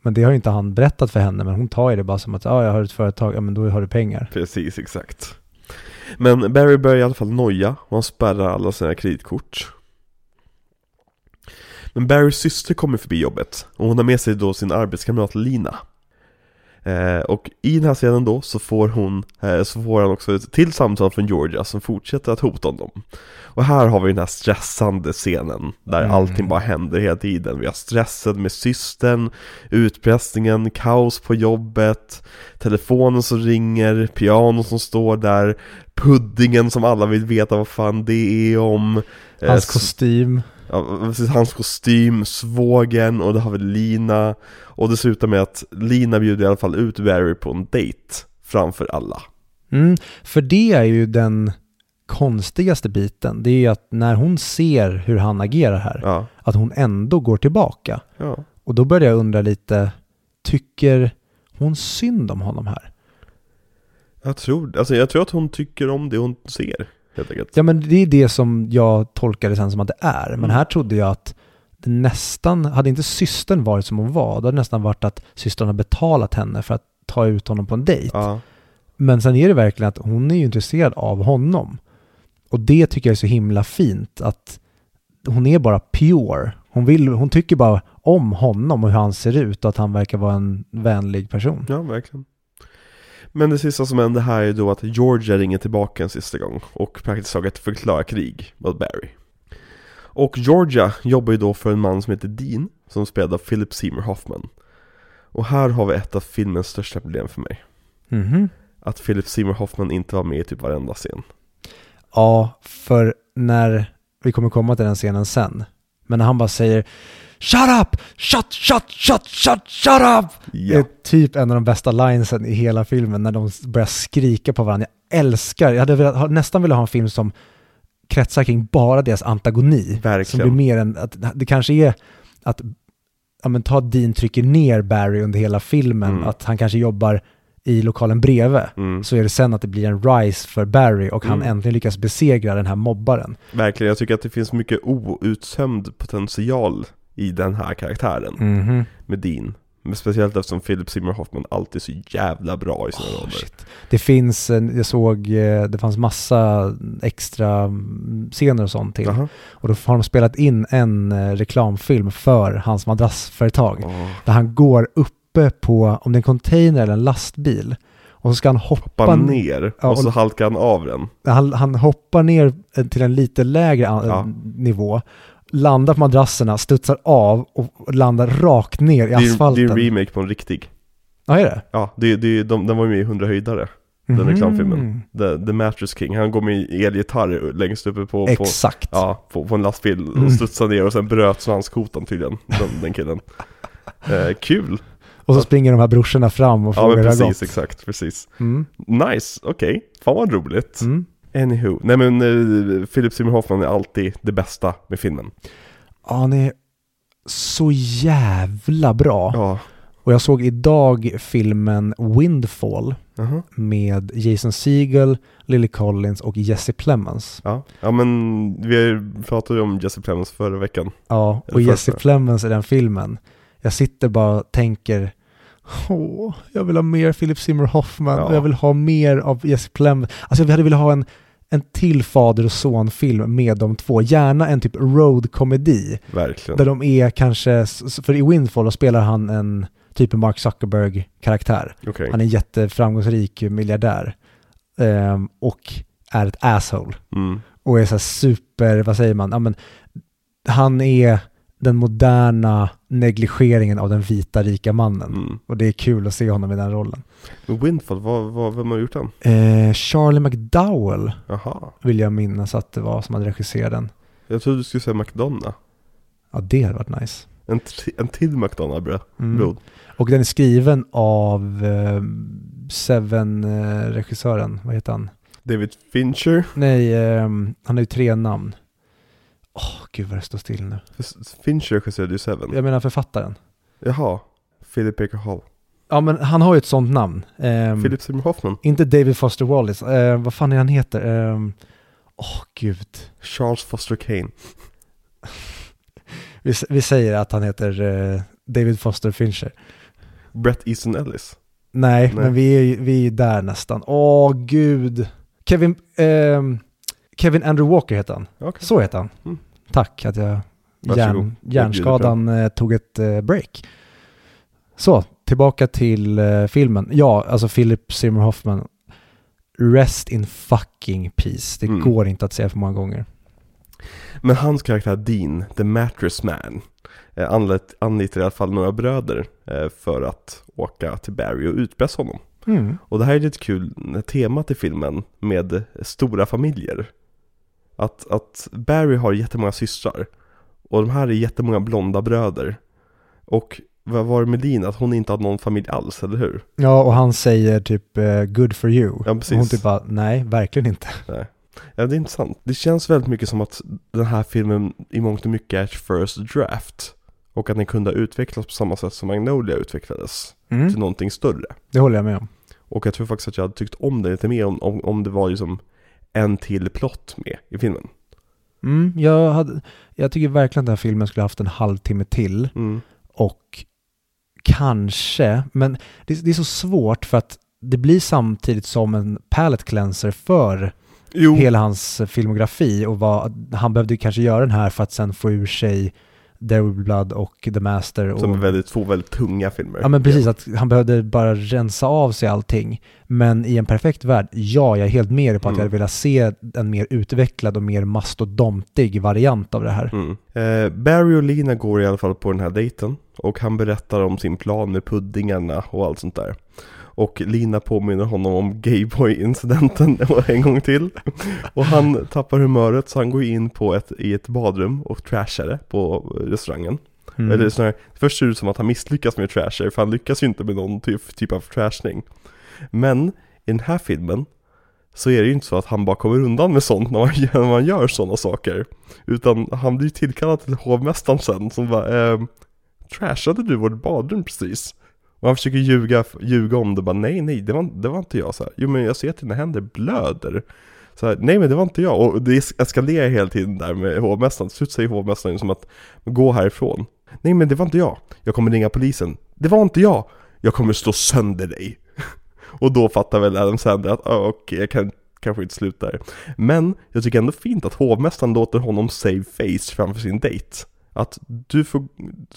Men det har ju inte han berättat för henne, men hon tar ju det bara som att ja, jag har ett företag, ja men då har du pengar. Precis, exakt. Men Barry börjar i alla fall noja och han spärrar alla sina kreditkort. Men Barrys syster kommer förbi jobbet och hon har med sig då sin arbetskamrat Lina. Eh, och i den här scenen då så får hon, eh, så får han också ett till samtal från Georgia som fortsätter att hota honom. Och här har vi den här stressande scenen där Mm. allting bara händer hela tiden. Vi har stressen med systern, utpressningen, kaos på jobbet, telefonen som ringer, pianon som står där, puddingen som alla vill veta vad fan det är om. eh, Hans kostym. Ja, hans kostym, svågen och det har vi Lina Och det slutar med att Lina bjuder i alla fall ut Barry på en dejt framför alla Mm, för det är ju den konstigaste biten. Det är ju att när hon ser hur han agerar här, Ja, att hon ändå går tillbaka. ja Och då börjar jag undra lite, tycker hon synd om honom här? Jag tror, alltså jag tror att hon tycker om det hon ser helt enkelt Ja men det är det som jag tolkar det sen som att det är. Men Mm. här trodde jag att det nästan, hade inte systern varit som hon var, då hade det nästan varit att systern har betalat henne för att ta ut honom på en dejt. Ja, Men sen är det verkligen att hon är ju intresserad av honom. Och det tycker jag är så himla fint att hon är bara pure. Hon, vill, hon tycker bara om honom och hur han ser ut och att han verkar vara en vänlig person. ja verkligen Men det sista som händer här är då att Georgia ringer tillbaka en sista gång Och praktiskt taget förklarar krig mot Barry Och Georgia jobbar ju då för en man som heter Dean Som spelad av Philip Seymour Hoffman Och här har vi ett av filmens största problem för mig Mhm. Att Philip Seymour Hoffman inte var med i typ varenda scen Ja, för när vi kommer komma till den scenen sen. Men när han bara säger Shut up! Shut, shut, shut, shut, shut up! Det Ja, är typ en av de bästa linesen i hela filmen när de börjar skrika på varandra. Jag älskar, jag hade velat, nästan velat ha en film som kretsar kring bara deras antagoni. Som blir verkligen mer än, att det kanske är att, ja men ta Dean trycker ner Barry under hela filmen, Mm. att han kanske jobbar i lokalen bredvid. mm, Så är det sen att det blir en rise för Barry och han Mm. äntligen lyckas besegra den här mobbaren. Verkligen, jag tycker att det finns mycket outtömd potential i den här karaktären Mhm. med Dean Men speciellt eftersom Philip Seymour Hoffman alltid är så jävla bra i sina Oh, roller shit. Det finns, en- jag såg, eh, det fanns massa extra mm, scener och sånt till. Jaha. Och då har de spelat in en eh, reklamfilm för hans madrassföretag. Åh, Där han går uppe på, om det är en container eller en lastbil. Och så ska han hoppa, Hoppa ner Ja, och så och- halkar han av den Han, han hoppar ner eh, till en lite lägre an- Ja. nivå. Landar på madrasserna, studsar av och landar rakt ner i det är, det asfalten. är en remake på en riktig Ja, är det? Ja, det, det, de, den var ju med i 100 höjdare Den Mhm. reklamfilmen The, The Mattress King, han går med elgitarr längst uppe på, på, ja, på, på en lastbil Mm. och studsar ner och sen bröt svanskotan tydligen, den, den killen eh, Kul! Och så springer de här brorsorna fram och Ja frågar men hur det har precis, gått. exakt, precis Mm. Nice, okej, fan vad roligt Mm. Anywho, nej men uh, Philip Seymour Hoffman är alltid det bästa med filmen Ja, han är så jävla bra. Ja, Och jag såg idag filmen Windfall Jaha. med Jason Segel, Lily Collins och Jesse Plemons. ja, ja men vi pratade ju om Jesse Plemons förra veckan Ja, och Eller Jesse. Plemons i den filmen. Jag sitter bara och tänker Åh, jag vill ha mer Philip Seymour Hoffman Ja. jag vill ha mer av Jesse Plemons. Alltså jag hade velat ha en, en till fader och son-film med de två. Gärna en typ road-komedi. Verkligen. Där de är kanske, för i Windfall spelar han en typ av Mark Zuckerberg-karaktär. Okej. Han är en jätteframgångsrik miljardär. Ehm, och är ett asshole. Mm. Och är så här super, vad säger man, ja, men, han är den moderna negligeringen av den vita rika mannen. Mm. Och det är kul att se honom i den rollen. Men Windfall, vad, vad, vem har gjort den? Eh, Charlie McDowell Jaha. vill jag minnas att det var som hade regisserat den. Jag trodde du skulle säga McDonough. Ja, det hade varit nice. En, en till McDonough. Mm. Brod. Och den är skriven av eh, Seven-regissören, vad heter han? David Fincher. Nej, eh, han har ju tre namn. Åh, gud vad det står still nu. Fincher regisserade ju Seven. Jag menar författaren. Jaha. Philip Baker Hall. Ja, men han har ju ett sånt namn. Ehm, Philip Seymour Hoffman. Inte David Foster Wallace. Eh, vad fan är han heter? Ehm, Åh, gud. Charles Foster Kane. Vi, vi säger att han heter eh, David Foster Fincher. Brett Easton Ellis. Nej, Nej. men vi är, ju- vi är där nästan. Åh, gud. Kevin, ehm, Kevin Andrew Walker heter han. Okej. Så heter han. Mm. Tack att jag hjärn, hjärnskadan eh, tog ett eh, break. Så, tillbaka till eh, filmen. Ja, alltså Philip Seymour Hoffman. Rest in fucking peace. Det Mm. går inte att säga för många gånger. Men hans karaktär Dean, the mattress man, eh, anlit, anlitar i alla fall några bröder för att åka till Barry och utpressa honom. Mm. Och det här är lite kul, temat i filmen med stora familjer. Att, att Barry har jättemånga systrar. Och de här är jättemånga blonda bröder. Och vad var det med Dean? Att hon inte hade någon familj alls, eller hur? Ja, och han säger typ eh, good for you. Ja, och precis. hon typ bara, nej, verkligen inte. Nej. Ja, det är intressant. Det känns väldigt mycket som att den här filmen i mångt och mycket är ett first draft. Och att den kunde ha utvecklats på samma sätt som Magnolia utvecklades Mm. till någonting större. Det håller jag med om. Och jag tror faktiskt att jag hade tyckt om det lite mer om, om, om det var liksom en till plott med i filmen. Mm, jag, hade, jag tycker verkligen att den här filmen skulle haft en halvtimme till. Mm. Och kanske, men det, det är så svårt för att det blir samtidigt som en palette cleanser för Jo. hela hans filmografi och vad, han behövde kanske göra den här för att sen få ur sig There Will Be Blood och The Master. Och, Som är väldigt, två väldigt tunga filmer. Ja men precis, att han behövde bara rensa av sig allting. Men i en perfekt värld, ja, jag är helt med dig på att Mm. jag hade velat se en mer utvecklad och mer mastodontig variant av det här. Mm. Eh, Barry och Lina går i alla fall på den här dejten och han berättar om sin plan med puddingarna och allt sånt där. Och Lina påminner honom om Gayboy-incidenten en gång till. Och han tappar humöret så han går in på ett, i ett badrum och trashar det på restaurangen. Mm. Eller snarare, först ser det ut som att han misslyckas med trasher för han lyckas ju inte med någon typ, typ av trashning. Men i den här filmen så är det ju inte så att han bara kommer undan med sånt när man, när man gör sådana saker. Utan han blir tillkallad till hovmästaren sen som bara ehm, Trashade du vårt badrum precis? Och han försöker ljuga, ljuga om det bara nej nej det var, det var inte jag så här. Jo men jag ser att dina händer blöder. Så här, nej men det var inte jag. Och det eskalerar hela tiden där med hovmästaren. Till slut säger hovmästaren som att gå härifrån. Nej men det var inte jag. Jag kommer ringa polisen. Det var inte jag. Jag kommer slå sönder dig. Och då fattar väl Adam Sandler att oh, okej, jag kan kanske inte sluta där. Men jag tycker ändå fint att hovmästaren låter honom save face framför sin dejt. Att du får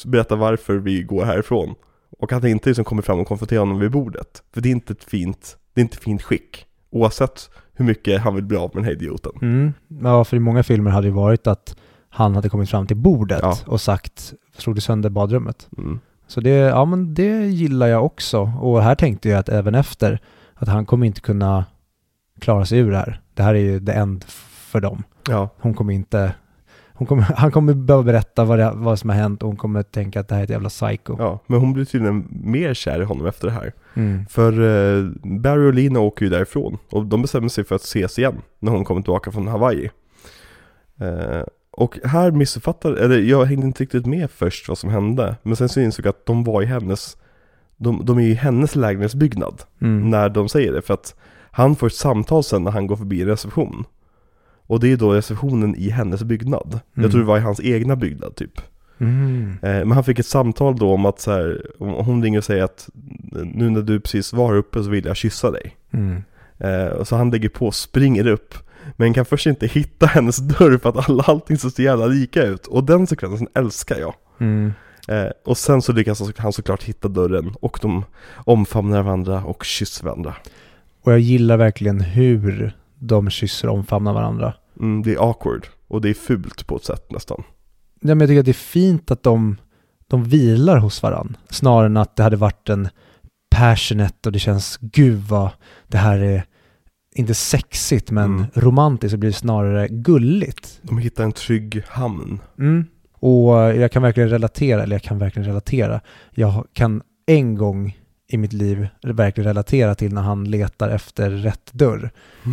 berätta varför vi går härifrån. Och att det inte liksom kommer fram och konfronterar honom vid bordet. För det är inte ett fint, det är inte fint skick. Oavsett hur mycket han vill bli av med den här idioten. Mm. Ja, för i många filmer hade det varit att han hade kommit fram till bordet Ja. och sagt, slog du sönder badrummet? Mm. Så det, ja men det gillar jag också. Och här tänkte jag att även efter, att han kommer inte kunna klara sig ur det här. Det här är ju the end för dem. Ja, Hon kommer inte, kommer, han kommer behöva berätta vad, det, vad som har hänt och hon kommer tänka att det här är ett jävla psycho. ja, men hon blir tydligen mer kär i honom efter det här. Mm. För eh, Barry och Lina åker ju därifrån och de bestämmer sig för att ses igen när hon kommer tillbaka från Hawaii. Eh, och här missuppfattade, eller jag hängde inte riktigt med först vad som hände. Men sen så insåg jag att de var i hennes, de, de är i hennes lägenhetsbyggnad Mm. när de säger det. För att han får ett samtal sen när han går förbi en reception. Och det är då receptionen i hennes byggnad. Mm. Jag tror det var i hans egna byggnad typ. Mm. Eh, Men han fick ett samtal då om att så här, hon ringer och säger att nu när du precis var uppe så vill jag kyssa dig. Mm. Eh, Så han lägger på, springer upp. Men kan först inte hitta hennes dörr för att alla, allting ser så jävla lika ut. Och den sekvensen älskar jag. Mm. Eh, och sen så lyckas han såklart hitta dörren och de omfamnar varandra och kysser varandra. Och jag gillar verkligen hur de kysser och omfamnar varandra. Mm, det är awkward och det är fult på ett sätt nästan. Ja, men jag tycker att det är fint att de, de vilar hos varandra. Snarare än att det hade varit en passionate och det känns, gud vad det här är inte sexigt men Mm. romantiskt, så blir snarare gulligt. De hittar en trygg hamn. Mm. Och jag kan verkligen relatera, eller jag kan verkligen relatera. Jag kan en gång i mitt liv verkligen relatera till när han letar efter rätt dörr.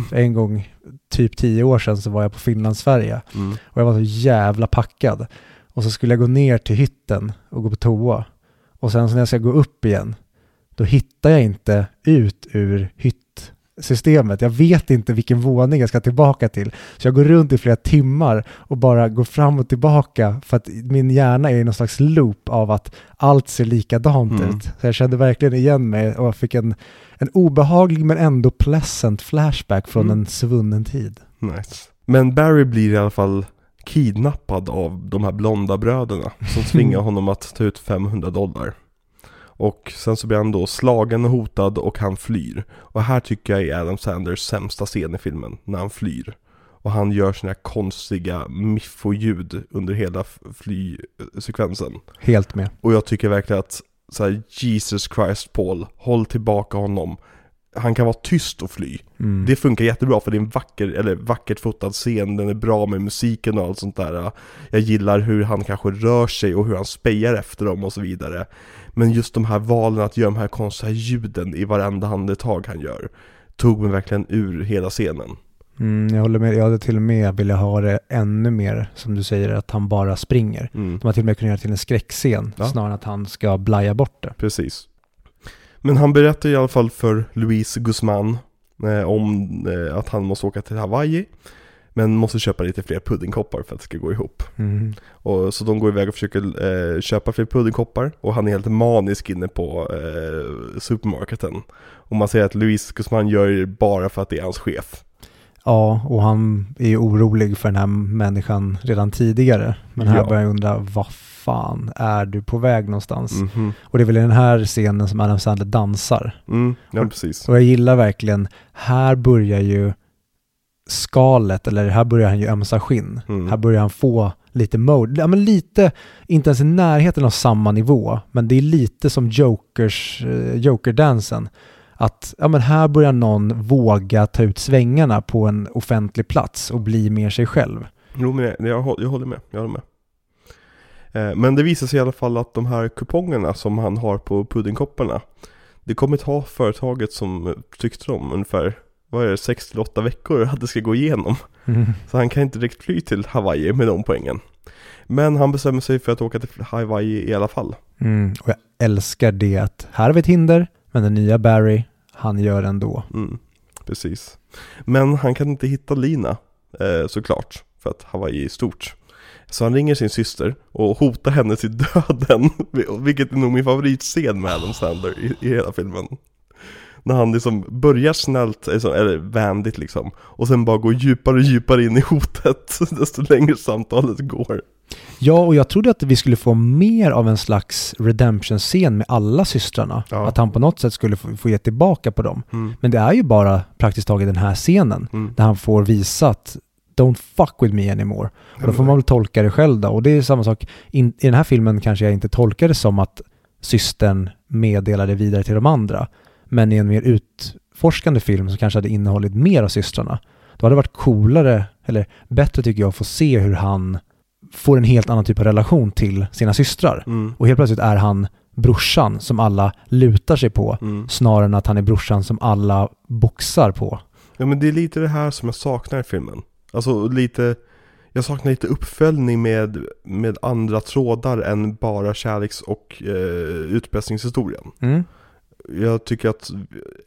För en gång, typ tio år sedan, så var jag på Finlandsfärja Mm. och jag var så jävla packad. Och så skulle jag gå ner till hytten och gå på toa. Och sen så när jag ska gå upp igen, då hittar jag inte ut ur hyttsystemet. Jag vet inte vilken våning jag ska tillbaka till. Så jag går runt i flera timmar och bara går fram och tillbaka för att min hjärna är i någon slags loop av att allt ser likadant Mm. ut. Så jag kände verkligen igen mig och jag fick en, en obehaglig men ändå pleasant flashback från Mm. en svunnen tid. Nice. Men Barry blir i alla fall kidnappad av de här blonda bröderna som tvingar honom att ta ut 500 dollar. Och sen så blir han då slagen och hotad och han flyr. Och här tycker jag är Adam Sanders sämsta scen i filmen, när han flyr. Och han gör här konstiga miffo-ljud under hela flysekvensen. Helt med. Och jag tycker verkligen att så här, Jesus Christ Paul, håll tillbaka honom. Han kan vara tyst och fly. Mm. Det funkar jättebra för det är en vacker, eller vackert fotad scen, den är bra med musiken och allt sånt där. Jag gillar hur han kanske rör sig och hur han spejar efter dem och så vidare. Men just de här valen att göra de här konstiga ljuden i varenda andetag han gör, tog mig verkligen ur hela scenen. Mm, jag håller med. Jag hade till och med velat ha det ännu mer, som du säger, att han bara springer. Mm, De har till och med kunnat göra det till en skräckscen, Ja. snarare än att han ska blaja bort det. precis. Men han berättar i alla fall för Luis Guzman eh, om eh, att han måste åka till Hawaii. Men måste köpa lite fler puddingkoppar för att det ska gå ihop. Mm. Och, så de går iväg och försöker eh, köpa fler puddingkoppar och han är helt manisk inne på eh, supermarketen. Och man säger att Luis Guzman gör det bara för att det är hans chef. Ja, och han är ju orolig för den här människan redan tidigare. Men här Ja. börjar jag undra, vad fan är du på väg någonstans? Mhm. Och det är väl i den här scenen som Adam Sandler dansar. Mm, ja precis. Och jag gillar verkligen, här börjar ju skalet, eller här börjar han ju ömsa skinn. Mm. Här börjar han få lite mode, ja men lite, inte ens i närheten av samma nivå, men det är lite som Jokers, eh, Joker-dansen. Att, ja men här börjar någon våga ta ut svängarna på en offentlig plats och bli mer sig själv. Jo men jag, jag, hå- jag håller med, jag håller med. Eh, men det visar sig i alla fall att de här kupongerna som han har på puddingkopparna Det kommer ta företaget som eh, tyckte om ungefär, vad är det, 6-8 veckor att det ska gå igenom. Så han kan inte direkt fly till Hawaii med de poängen. Men han bestämmer sig för att åka till Hawaii i alla fall. Mm, och jag älskar det att här har vi ett hinder, men den nya Barry, han gör ändå. Mm, precis. Men han kan inte hitta Lina, eh, såklart, för att Hawaii är stort. Så han ringer sin syster och hotar henne till döden, vilket är nog min favoritscen med Adam Sandler i, i hela filmen. När han liksom börjar snällt, alltså, eller vänligt liksom, och sen bara går djupare och djupare in i hotet, desto längre samtalet går. Ja, och jag trodde att vi skulle få mer av en slags redemption-scen med alla systrarna. Ja. Att han på något sätt skulle få, få ge tillbaka på dem. Mm. Men det är ju bara praktiskt taget den här scenen Mm. där han får visa att don't fuck with me anymore. Och då får man väl tolka det själv då. Och det är samma sak, in, i den här filmen kanske jag inte tolkar det som att systern meddelade vidare till de andra. Men i en mer utforskande film som kanske hade innehållit mer av systrarna. Då hade det varit coolare, eller bättre tycker jag, att få se hur han får en helt annan typ av relation till sina systrar. Mm. Och helt plötsligt är han brorsan som alla lutar sig på, Mm. snarare än att han är brorsan som alla boxar på. Ja men det är lite det här som jag saknar i filmen. Alltså lite, jag saknar lite uppföljning med, med andra trådar än bara kärleks och eh, utpressningshistorien. Mm. Jag tycker att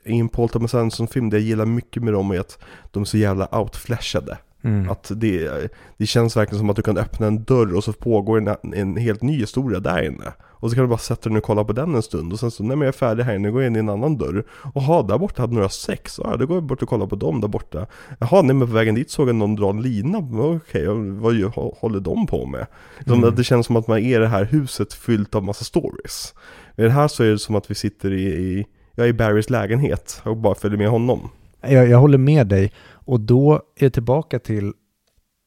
i en Paul Thomas Anderson-film, det jag gillar mycket med dem är att de är så jävla outflashade. Mm. Att det, det känns verkligen som att du kan öppna en dörr och så pågår en, en helt ny historia där inne. Och så kan du bara sätta dig och kolla på den en stund och sen så, nej men jag är färdig här nu går jag in i en ann annan dörr. Jaha, där borta hade några sex, ja då går jag bort och kollar på dem där borta. Jaha, nej men på vägen dit såg jag någon dra en lina, okej, vad gör, håller de på med? Mm. Att det känns som att man är i det här huset fyllt av massa stories. I det här så är det som att vi sitter i, i jag är i Barrys lägenhet och bara följer med honom. Jag, jag håller med dig och då är det tillbaka till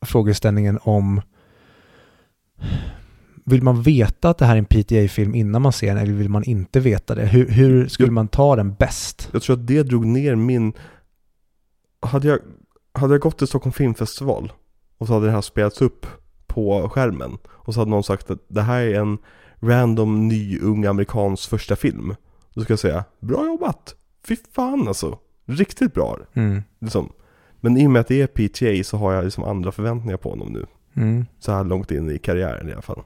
frågeställningen om vill man veta att det här är en PTA-film innan man ser den eller vill man inte veta det? Hur, hur skulle jag, man ta den bäst? Jag tror att det drog ner min... Hade jag, hade jag gått till Stockholm Filmfestival och så hade det här spelats upp på skärmen och så hade någon sagt att det här är en random ny ung amerikansk första film. Då ska jag säga, bra jobbat! Fy fan alltså! Riktigt bra! Mm. Liksom. Men i och med att det är PTA så har jag liksom andra förväntningar på honom nu. Mm. Så här långt in i karriären i alla fall.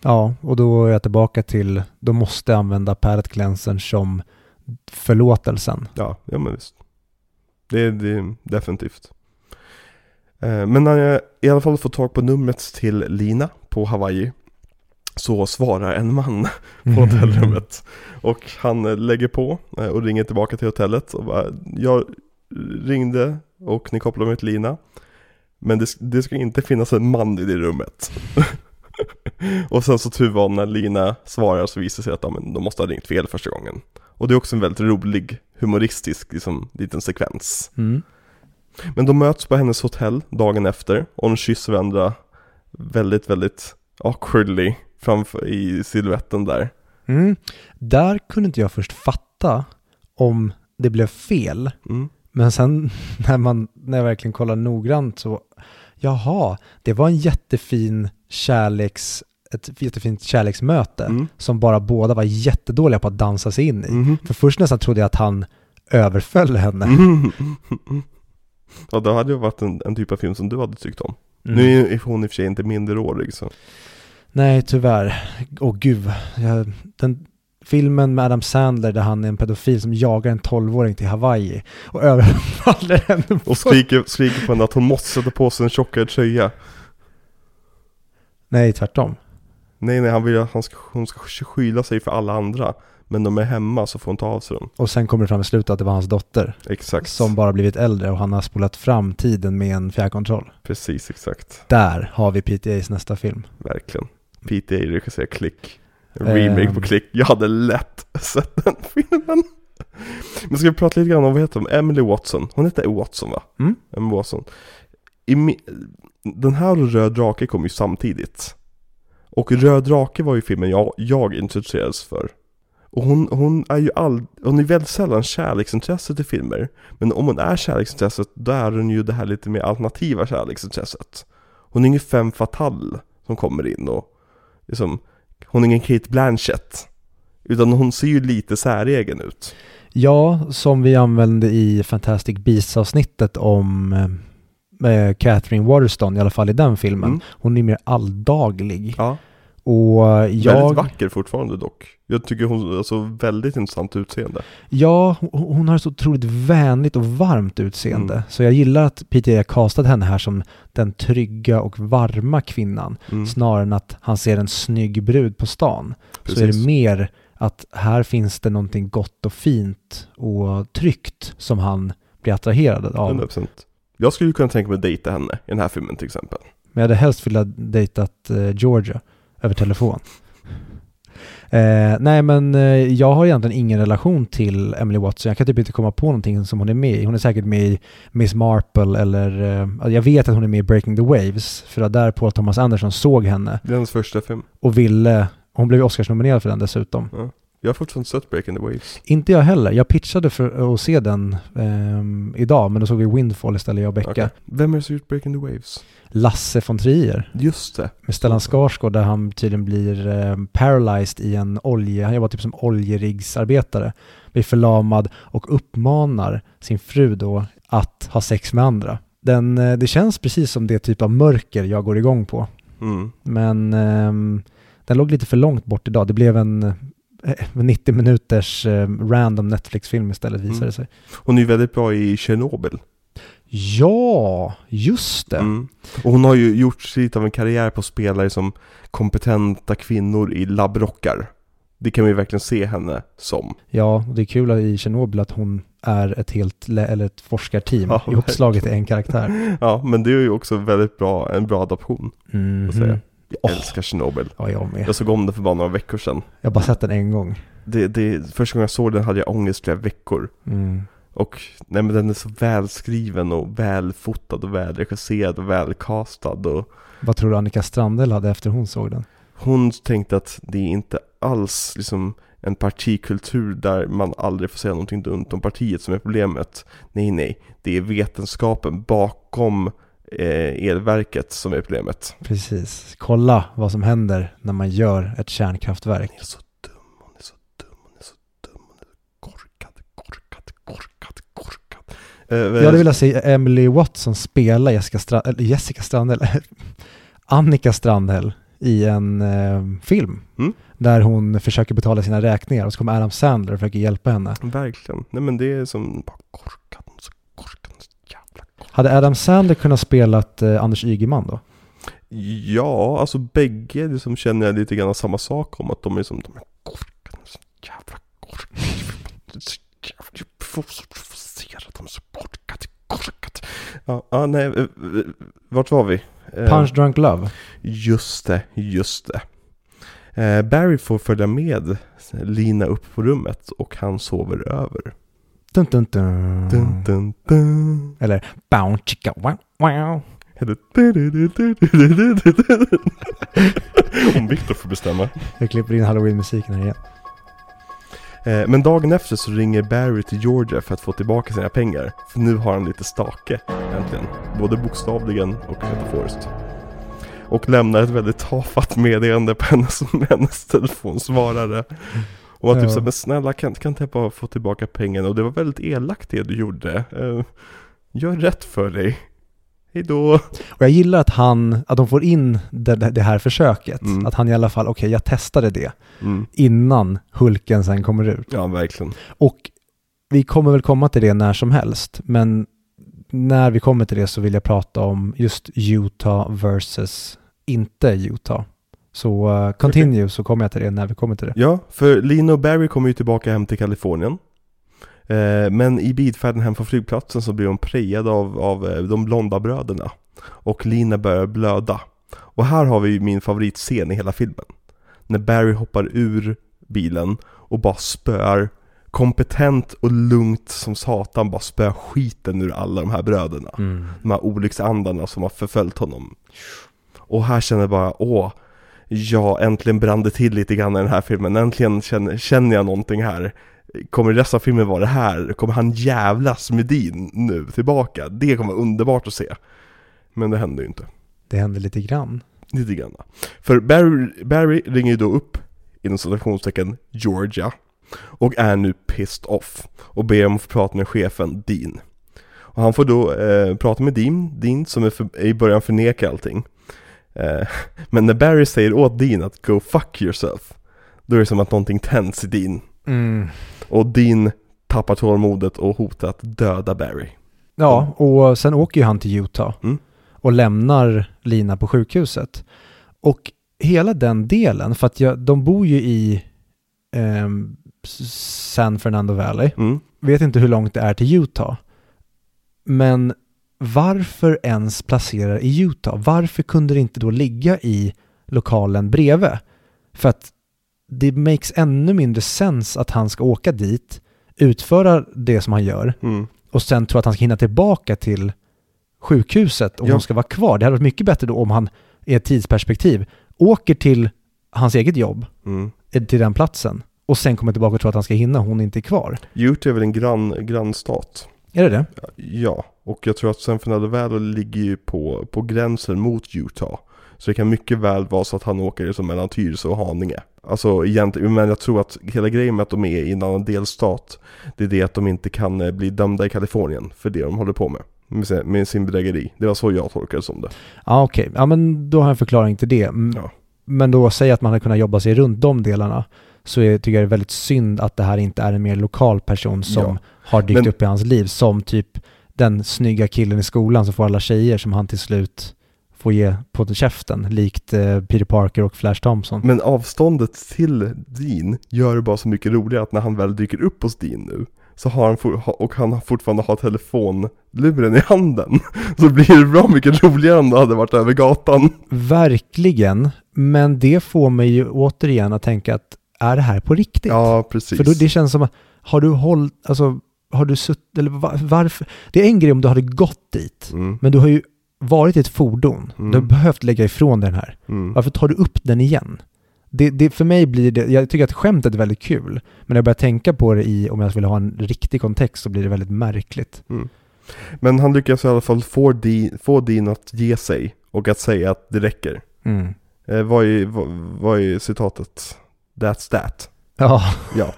Ja, och då är jag tillbaka till, då måste jag använda palette cleansern som förlåtelsen. Ja, ja men visst. Det är, det är definitivt. Eh, men när jag i alla fall får tag på numret till Lina på Hawaii så svarar en man på hotellrummet. Och han lägger på eh, och ringer tillbaka till hotellet och bara, jag ringde och ni kopplade mig till Lina. Men det, det ska inte finnas en man i det rummet. och sen så tur var när Lina svarar så visar det sig att ja, men de måste ha ringt fel första gången. Och det är också en väldigt rolig, humoristisk liksom, liten sekvens. Mm. Men de möts på hennes hotell dagen efter och de kysser varandra väldigt, väldigt awkwardly framför i siluetten där. Mm. Där kunde inte jag först fatta om det blev fel. Mm. Men sen när, man, när jag verkligen kollar noggrant så, jaha, det var en jättefin kärleks, ett jättefint kärleksmöte Mm. som bara båda var jättedåliga på att dansa sig in i. Mhm. För först nästan trodde jag att han överföll henne. Mm. Ja, det hade ju varit en, en typ av film som du hade tyckt om. Mm. Nu är hon i och för sig inte minderårig så. Nej, tyvärr. Åh gud. Jag, den filmen med Adam Sandler där han är en pedofil som jagar en 12-åring till Hawaii och överfaller henne. Och skriker, skriker på henne att hon måste sätta på sig en tjockare tröja. Nej, tvärtom. Nej, nej, han vill att han ska, hon ska skyla sig för alla andra. Men de är hemma så får hon ta av sig dem. Och sen kommer det fram i slutet att det var hans dotter Exakt. som bara blivit äldre och han har spolat fram tiden med en fjärrkontroll. Precis, exakt. Där har vi PTAs nästa film. Verkligen. PTA Klick. En Ehm. remake på Klick. Jag hade lätt sett den filmen. Men ska vi prata lite grann om, vad heter hon? Emily Watson. Hon heter Watson va? Mm. Emily Watson. I den här och Röd Drake kom ju samtidigt. Och Röd Drake var ju filmen jag, jag introducerades för. Och hon, hon är ju all, hon är väldigt sällan kärleksintresset i filmer. Men om hon är kärleksintresset, då är hon ju det här lite mer alternativa kärleksintresset. Hon är ingen femme fatale som kommer in och liksom, hon är ingen Kate Blanchett. Utan hon ser ju lite säregen ut. Ja, som vi använde i Fantastic Beasts-avsnittet om eh, Catherine Waterston, i alla fall i den filmen. Mm. Hon är mer alldaglig. Ja. Och Väldigt jag... vacker fortfarande dock. Jag tycker hon har alltså väldigt intressant utseende. Ja, hon, har så otroligt vänligt och varmt utseende. Mm. Så jag gillar att Peter har castat henne här som den trygga och varma kvinnan. Mm. Snarare än att han ser en snygg brud på stan. Så är det Precis. mer att här finns det någonting gott och fint och tryggt som han blir attraherad av. 100%. Jag skulle kunna tänka mig att dejta henne i den här filmen till exempel. Men jag hade helst velat dejtat eh, Georgia över telefon. Eh, nej men eh, jag har egentligen ingen relation till Emily Watson. Jag kan typ inte komma på någonting som hon är med i. Hon är säkert med i Miss Marple eller eh, jag vet att hon är med i Breaking the Waves. För var där Paul Thomas Anderson såg henne Det är hennes första film. och ville, hon blev Oscarsnominerad för den dessutom. Jag har fortfarande sett Breaking the Waves. Inte jag heller. Jag pitchade för att se den ehm, idag men då såg vi Windfall istället jag och Becka. Okej. Vem är det som gjort Breaking the Waves? Lasse von Trier. Just det. med Stellan Skarsgård där han tydligen blir eh, paralyzed i en olje, han jobbar typ som oljeriggsarbetare, blir förlamad och uppmanar sin fru då att ha sex med andra. Den, eh, det känns precis som det typ av mörker jag går igång på. Mm. Men ehm, den låg lite för långt bort idag. Det blev en 90 minuters eh, random Netflix-film istället visade Mm. sig. Hon är ju väldigt bra i Chernobyl. Ja, just det. Mm. Och hon har ju gjort lite av en karriär på spelare som kompetenta kvinnor i labbrockar. Det kan vi verkligen se henne som. Ja, och det är kul i Tjernobyl att hon är ett helt, eller ett forskarteam Ja, ihopslaget i en karaktär. Ja, men det är ju också väldigt bra, en bra adaption. Vad säger jag? Älskar Chernobyl. Ja, jag med. Jag såg om det för bara några veckor sedan. Jag har bara sett den en gång. Det, det, första gången jag såg den hade jag ångest flera veckor. Mm. Och nej men den är så välskriven och välfotad och välregisserad och välcastad och Vad tror du Annika Strandell hade efter hon såg den? hon tänkte att det är inte alls liksom en partikultur där man aldrig får säga någonting dumt om partiet som är problemet. Nej, nej, det är vetenskapen bakom elverket som är problemet. Precis. Kolla vad som händer när man gör ett kärnkraftverk. Hon är så dum, hon är så dum, hon är så dum, hon är så korkad, korkad, korkad, korkad. Eh, Jag hade velat se Emily Watson spela Jessica, Stra- Jessica Strandhäll, Annika Strandhäll i en eh, film. Mm. Där hon försöker betala sina räkningar och så kommer Adam Sandler och försöker hjälpa henne. Verkligen. Nej men det är som bara korkad, hon är så korkad, hon är så jävla korkad. Hade Adam Sandler kunnat spela eh, Anders Ygeman då? Ja, alltså bägge liksom känner jag lite grann samma sak om att de är som, de är korkade, så jävla korkade. Så jävla provocerade, de är så korkade, korkade. Ja, ja nej, eh, eh, vart var vi? Eh, Punch Drunk Love? Just det, just det. Barry får följa med Lina upp på rummet och han sover över. Dun, dun, dun. Dun, dun, dun. Eller bow chicka wow wow. Om Victor får bestämma. Jag klipper in halloween-musiken här igen. Eh, Men dagen efter så ringer Barry till Georgia för att få tillbaka sina pengar. För nu har han lite stake, äntligen. Både bokstavligen och metaforiskt. Och lämnar ett väldigt tafatt meddelande på hennes, hennes telefonsvarare. Och att typ Ja. så, men snälla kan, kan inte jag bara få tillbaka pengarna? Och det var väldigt elakt det du gjorde. Eh, gör rätt för dig. Hejdå. Och jag gillar att han, att de får in det, det här försöket. Mm. Att han i alla fall, okej jag testade det Mm. innan Hulken sen kommer ut. Ja, verkligen. Och vi kommer väl komma till det när som helst, men när vi kommer till det så vill jag prata om just Utah versus inte Utah. Så uh, continue så kommer jag till det när vi kommer till det. Ja, för Lina och Barry kommer ju tillbaka hem till Kalifornien. Eh, men i bilfärden hem från flygplatsen så blir hon prejad av, av eh, de blonda bröderna. Och Lina börjar blöda. Och här har vi min favoritscen i hela filmen. När Barry hoppar ur bilen och bara spöar kompetent och lugnt som satan bara spöar skiten ur alla de här bröderna. Mm. De här olycksandarna som har förföljt honom. Och här känner jag bara, åh, ja, äntligen brann det till lite grann i den här filmen. Äntligen känner, känner jag någonting här. Kommer resten av filmen vara det här? Kommer han jävlas med din nu tillbaka? Det kommer vara underbart att se. Men det händer ju inte. Det händer lite grann. Lite grann. För Barry, Barry ringer ju då upp, inom citationstecken, Georgia. Och är nu pissed off. Och ber om att få prata med chefen, Dean. Och han får då eh, prata med Dean, Dean som är för, i början förnekar allting. Eh, men när Barry säger åt Dean att go fuck yourself. Då är det som att någonting tänds i Dean. Mm. Och Dean tappar tålamodet och hotar att döda Barry. Ja, och sen åker ju han till Utah Mm. och lämnar Lina på sjukhuset. Och hela den delen, för att jag, de bor ju i ehm, San Fernando Valley. Mm. Vet inte hur långt det är till Utah. Men varför ens placera i Utah? Varför kunde det inte då ligga i lokalen bredvid? För att det makes ännu mindre sens att han ska åka dit, utföra det som han gör Mm. och sen tro att han ska hinna tillbaka till sjukhuset om Ja. hon ska vara kvar. Det hade varit mycket bättre då om han i ett tidsperspektiv åker till hans eget jobb, Mm. eh, till den platsen och sen kommer tillbaka och tror att han ska hinna, hon inte är kvar. Utah är väl en grann, grannstat? Är det det? Ja, och jag tror att San Fernando Valley ligger ju på, på gränsen mot Utah. Så det kan mycket väl vara så att han åker som mellan Tyresö och Haninge. Alltså egentligen, men jag tror att hela grejen med att de är i en annan delstat, det är det att de inte kan eh, bli dömda i Kalifornien för det de håller på med. Med sin, bedrägeri. Det var så jag tolkar det som det. Ja, okej. Ja, men då har jag en förklaring till det. Ja. Men då säg att man hade kunnat jobba sig runt de delarna så är, tycker jag det är väldigt synd att det här inte är en mer lokal person som Ja. har dykt Men- upp i hans liv som typ den snygga killen i skolan som får alla tjejer som han till slut får ge på käften, likt eh, Peter Parker och Flash Thompson. Men avståndet till Dean gör det bara så mycket roligare att när han väl dyker upp hos Dean nu så har han for, och han fortfarande har telefonluren i handen så blir det bra mycket roligare om det hade varit över gatan. Verkligen, men det får mig ju återigen att tänka att är det här på riktigt? Ja, precis. För då, det känns som att, har du hållit, alltså, har du suttit, eller va- varför? Det är en grej om du hade gått dit, Mm, men du har ju varit i ett fordon. Mm. Du har behövt lägga ifrån den här. mm. Varför tar du upp den igen? Det, det, för mig blir det, jag tycker att skämtet är väldigt kul, men när jag börjar tänka på det i, om jag vill ha en riktig kontext, så blir det väldigt märkligt. Men han lyckas i alla fall få Dean, få Dean att ge sig och att säga att det räcker. Mm. Eh, vad, är, vad, vad är citatet? That's that. Ja, Ja,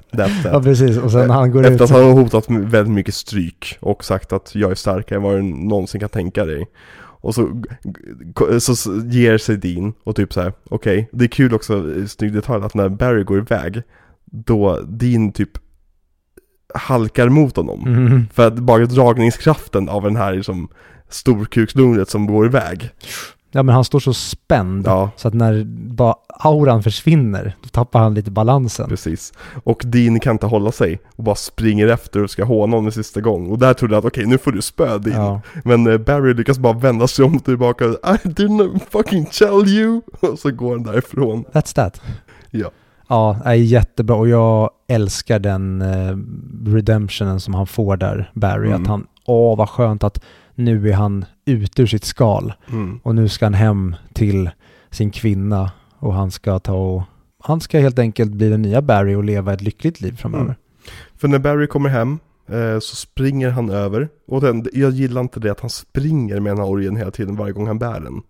ja, precis. Och sen han går Efter ut att så, han har hotat med väldigt mycket stryk och sagt att jag är starkare än vad du någonsin kan tänka dig. Och så, så, ger sig Dean och typ så här: okej, det är kul också, eh, snygg detalj, att när Barry går iväg, då Dean typ halkar mot honom. mm, För att bara dragningskraften av den här liksom storkuksnumret som går iväg. Ja men han står så spänd, Ja, så att när bara auran försvinner, då tappar han lite balansen. precis. Och Dean kan inte hålla sig och bara springer efter och ska håna honom en sista gång. Och där trodde jag att okej, nu får du spö Dean. Ja. Men eh, Barry lyckas bara vända sig om tillbaka. I didn't fucking tell you! Och så går han därifrån. That's that. Ja. Ja, är jättebra och jag älskar den eh, redemptionen som han får där, Barry. Mm. Att han, åh vad skönt att nu är han ute ur sitt skal Mm. och nu ska han hem till sin kvinna och han ska ta och han ska helt enkelt bli den nya Barry och leva ett lyckligt liv framöver. Mm. För när Barry kommer hem eh, så springer han över. Och den, jag gillar inte det att han springer med den här orgen hela tiden varje gång han bär den.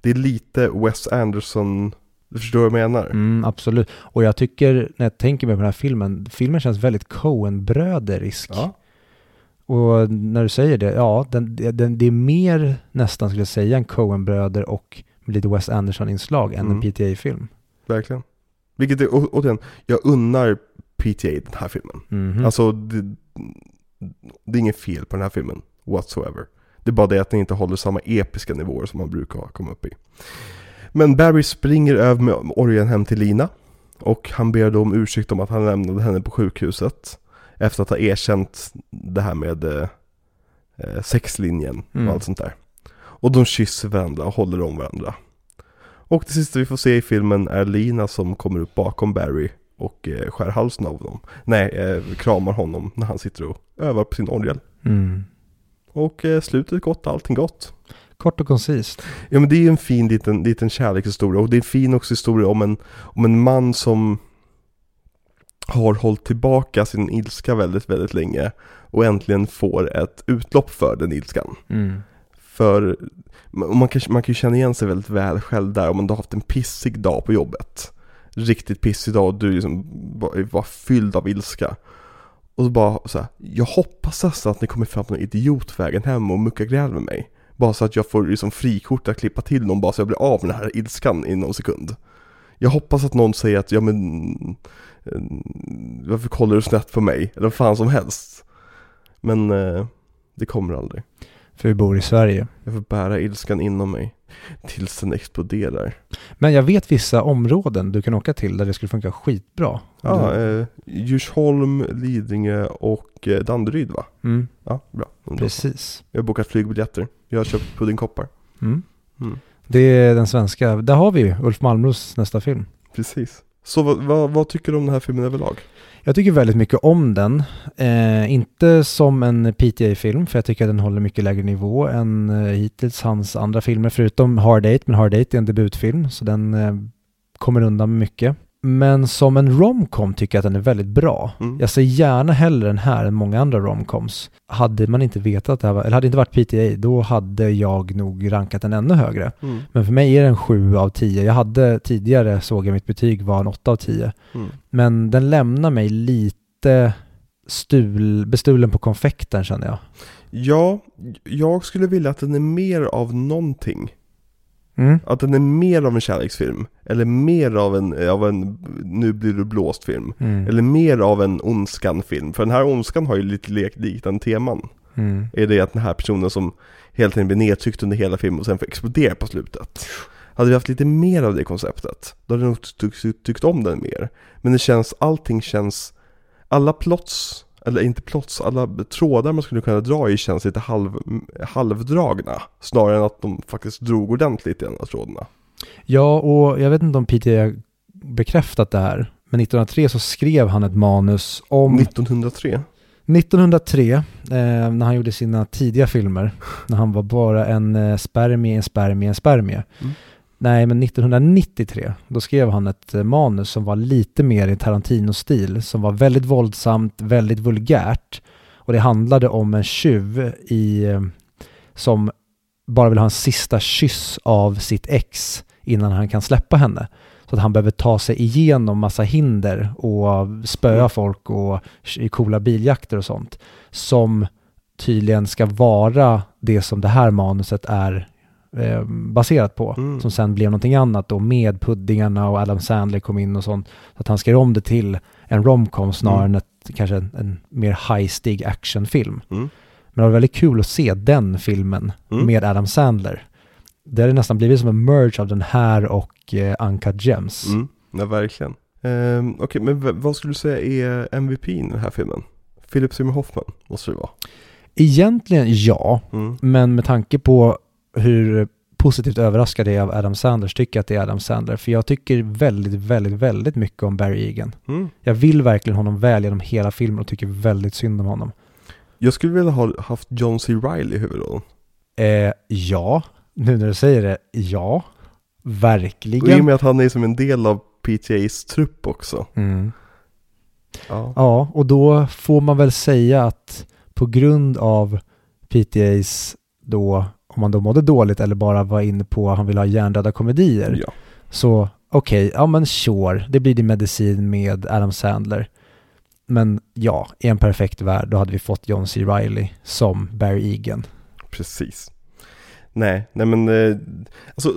Det är lite Wes Anderson, du förstår vad jag menar? Mm, absolut. Och jag tycker, när jag tänker mig på den här filmen, filmen känns väldigt Coen-bröderisk. Ja. Och när du säger det, ja, den, den, det är mer nästan skulle jag säga en Coen-bröder och lite Wes Anderson-inslag än Mm. en PTA-film. Verkligen. Vilket är, å- återigen, jag unnar PTA den här filmen. Mhm. Alltså, det, det är inget fel på den här filmen, whatsoever. Det är bara det att den inte håller samma episka nivåer som man brukar komma upp i. Men Barry springer över med orgen hem till Lina. Och han ber då om ursäkt om att han lämnade henne på sjukhuset. Efter att ha erkänt det här med eh, eh, sexlinjen Mm. och allt sånt där. Och de kysser varandra och håller om varandra. Och det sista vi får se i filmen är Lina som kommer upp bakom Barry och eh, skär halsen av honom. Nej, eh, kramar honom när han sitter och övar på sin orgel. Mm. Och eh, slutet gott, allting gott. Kort och koncist. Ja men det är en fin liten, liten kärlekshistoria och det är en fin också historia om en, om en man som har hållit tillbaka sin ilska väldigt, väldigt länge och äntligen får ett utlopp för den ilskan. Mm. För man kan, man kan ju känna igen sig väldigt väl själv där om man har haft en pissig dag på jobbet. Riktigt pissig dag och du liksom var, var fylld av ilska. Och så bara så här, jag hoppas nästan att ni kommer fram till en idiotvägen hem och muckar gräl med mig. Bara så att jag får liksom frikort att klippa till någon bara så jag blir av med den här ilskan i någon sekund. Jag hoppas att någon säger att, ja men, eh, varför kollar du snett på mig? Eller vad fan som helst. Men eh, det kommer aldrig. För vi bor i Sverige. Jag får bära ilskan inom mig tills den exploderar. Men jag vet vissa områden du kan åka till där det skulle funka skitbra. Ja, eh, Djursholm, Lidingö och eh, Danderyd va? Mm, Ja, bra. Precis. Jag har bokat flygbiljetter. Jag har köpt puddingkoppar. Mm. Mm. Det är den svenska. Där har vi ju Ulf Malmros nästa film. Precis. Så vad, vad, vad tycker du om den här filmen överlag? Jag tycker väldigt mycket om den. Eh, inte som en PTA-film, för jag tycker att den håller mycket lägre nivå än eh, hittills hans andra filmer, förutom Hard Eight, men Hard Eight är en debutfilm, så den eh, kommer undan med mycket. Men som en romcom tycker jag att den är väldigt bra. Mm. Jag ser gärna hellre den här än många andra romcoms. Hade man inte vetat att det här var, eller hade det inte varit PTA, då hade jag nog rankat den ännu högre. Mm. Men för mig är den 7 av 10. Jag hade tidigare, såg jag mitt betyg, var en 8 av 10. Mm. Men den lämnar mig lite stul, bestulen på konfekten känner jag. Ja, jag skulle vilja att den är mer av någonting. Mm. Att den är mer av en kärleksfilm. Eller mer av en, av en nu blir du blåst film. Mm. Eller mer av en ondskan-film. För den här ondskan har ju lite liknande teman. Mm. Är det att den här personen som hela tiden blir nedtryckt under hela filmen och sen får explodera på slutet. Hade vi haft lite mer av det konceptet, då hade jag nog tyckt, tyckt om den mer. Men det känns, allting känns, alla plots, eller inte plots, alla trådar man skulle kunna dra i känns lite halv, halvdragna. Snarare än att de faktiskt drog ordentligt i en av trådarna. Ja, och jag vet inte om PTA bekräftat det här, men 1903 så skrev han ett manus om 1903? 1903, eh, när han gjorde sina tidiga filmer, när han var bara en eh, spermie, en spermie, en spermie. Mm. Nej, men 1993, då skrev han ett eh, manus som var lite mer i Tarantino-stil, som var väldigt våldsamt, väldigt vulgärt. Och det handlade om en tjuv i, eh, som bara vill ha en sista kyss av sitt ex innan han kan släppa henne. Så att han behöver ta sig igenom massa hinder och spöa Mm. folk och i coola biljakter och sånt. Som tydligen ska vara det som det här manuset är eh, baserat på. Mm. Som sen blev någonting annat då med puddingarna och Adam Sandler kom in och sånt. Så att han skrev om det till en romcom snarare Mm. än ett, kanske en, en mer high-stig actionfilm. Mm. Men det var väldigt kul att se den filmen Mm. med Adam Sandler. Det hade nästan blivit som en merge av den här och eh, Uncut Gems. Mm. Ja, verkligen. Ehm, Okej, men v- vad skulle du säga är MVP i den här filmen? Philip Seymour Hoffman måste det vara. Egentligen ja, Mm. men med tanke på hur positivt överraskad jag är av Adam Sandler så tycker att det är Adam Sandler. För jag tycker väldigt, väldigt, väldigt mycket om Barry Egan. Mm. Jag vill verkligen honom väl genom hela filmen och tycker väldigt synd om honom. Jag skulle vilja ha haft John C. Reilly i huvudrollen. Eh, ja, nu när du säger det, ja. Och i och Verkligen. med att han är som en del av PTAs trupp också. Mm. Ja. Ja, och då får man väl säga att på grund av PTAs då, om man då mådde dåligt eller bara var inne på att han vill ha hjärndöda komedier, ja. så okej, ja men sure, det blir din medicin med Adam Sandler. Men ja, i en perfekt värld då hade vi fått John C. Reilly som Barry Egan. Precis. Nej, nej men eh, alltså,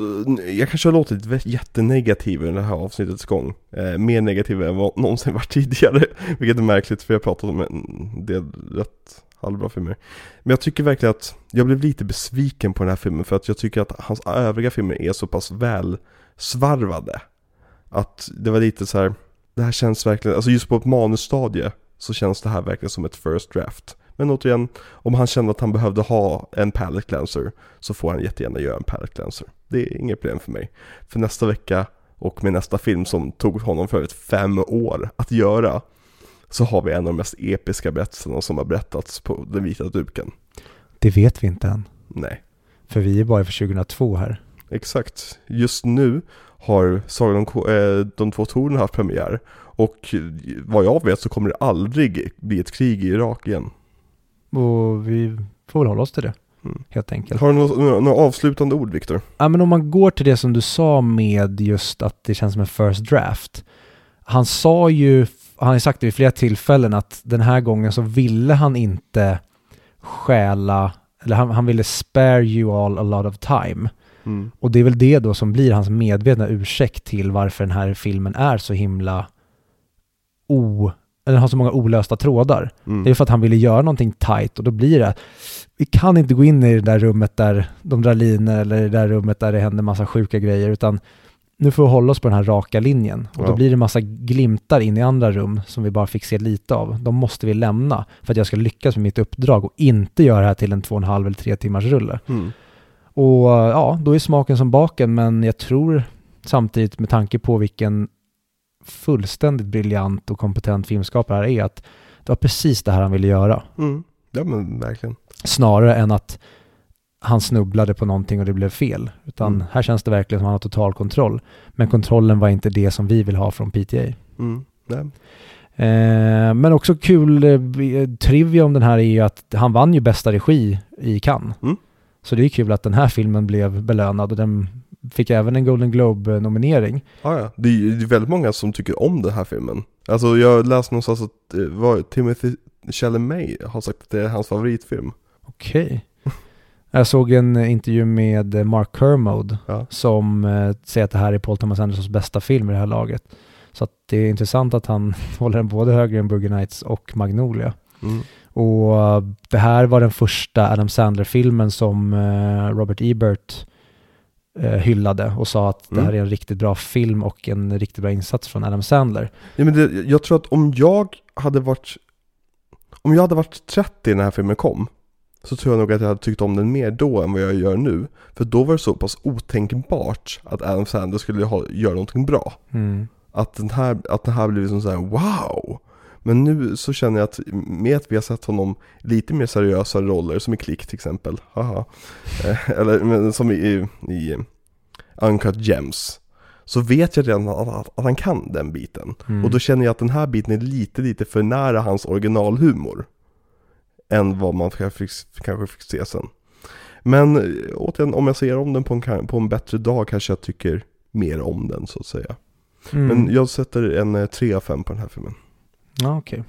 eh, jag kanske har låtit jättenegativ i det här avsnittets gång. Eh, mer negativ än vad någonsin varit tidigare. Vilket är märkligt för jag har pratat om en del rätt halvbra filmer. Men jag tycker verkligen att jag blev lite besviken på den här filmen för att jag tycker att hans övriga filmer är så pass väl svarvade. Att det var lite så här, det här känns verkligen, alltså just på ett manusstadie så känns det här verkligen som ett first draft. Men återigen, om han kände att han behövde ha en palette cleanser så får han jättegärna göra en palette cleanser. Det är inget problem för mig. För nästa vecka och med nästa film som tog honom för övrigt fem år att göra så har vi en av de mest episka berättelserna som har berättats på den vita duken. Det vet vi inte än, Nej, för vi är bara för 2002 här. exakt. Just nu har Sagan om eh, de två tornen haft premiär och vad jag vet så kommer det aldrig bli ett krig i Irak igen. Och vi får väl hålla oss till det, Mm. helt enkelt. Har du några, några avslutande ord Viktor? Ja, men om man går till det som du sa med just att det känns som en first draft. Han sa ju, han har sagt det vid flera tillfällen att den här gången så ville han inte stjäla, eller han, han ville spare you all a lot of time. Mm. Och det är väl det då som blir hans medvetna ursäkt till varför den här filmen är så himla o... Eller har så många olösta trådar. Mm. Det är för att han ville göra någonting tight och då blir det vi kan inte gå in i det där rummet där de drar linor eller det där rummet där det händer massa sjuka grejer utan nu får vi hålla oss på den här raka linjen och då Ja. blir det massa glimtar in i andra rum som vi bara fick se lite av. De måste vi lämna för att jag ska lyckas med mitt uppdrag och inte göra det här till en två och en halv eller tre timmars rulle. Mm. Och ja, då är smaken som baken men jag tror samtidigt med tanke på vilken fullständigt briljant och kompetent filmskapare här är att det var precis det här han ville göra. Mm. Ja men verkligen. Snarare än att han snubblade på någonting och det blev fel. Utan Mm. här känns det verkligen som att han har total kontroll. Men kontrollen var inte det som vi vill ha från PTA. Mm. Eh, men också kul eh, trivia om den här är ju att han vann ju bästa regi i Cannes. Mm. Så det är kul att den här filmen blev belönad och den fick även en Golden Globe-nominering. Ah, ja. det är det är väldigt många som tycker om den här filmen. Alltså jag läste någonstans att eh, vad Timothy Chalamet har sagt att det är hans favoritfilm. Okej. Jag såg en eh, intervju med eh, Mark Kermode Ja. som eh, säger att det här är Paul Thomas Andersons bästa film i det här laget. Så att det är intressant att han håller den både högre än Boogie Nights och Magnolia. Mm. Och eh, det här var den första Adam Sandler-filmen som eh, Robert Ebert eh, hyllade och sa att det Mm. här är en riktigt bra film och en riktigt bra insats från Adam Sandler. Ja, men det, jag tror att om jag hade varit Om jag hade varit 30 när den här filmen kom Så tror jag nog att jag hade tyckt om den mer då än vad jag gör nu För då var det så pass otänkbart att Adam Sandler skulle ha, göra någonting bra Mm. Att den här, att den här blev som så här wow Men nu så känner jag att med att vi har sett honom lite mer seriösa roller som i Klick till exempel Haha Eh, Eller men, som i, i, Uncut Gems Så vet jag redan att, att, att han kan den biten Mm. och då känner jag att den här biten är lite, lite för nära hans originalhumor. Än vad man kanske fick, kanske fick se sen. Men eh, återigen, om jag ser om den på en, på en bättre dag kanske jag tycker mer om den så att säga. Mm. Men jag sätter en eh, 3 av 5 på den här filmen. Ja, okej.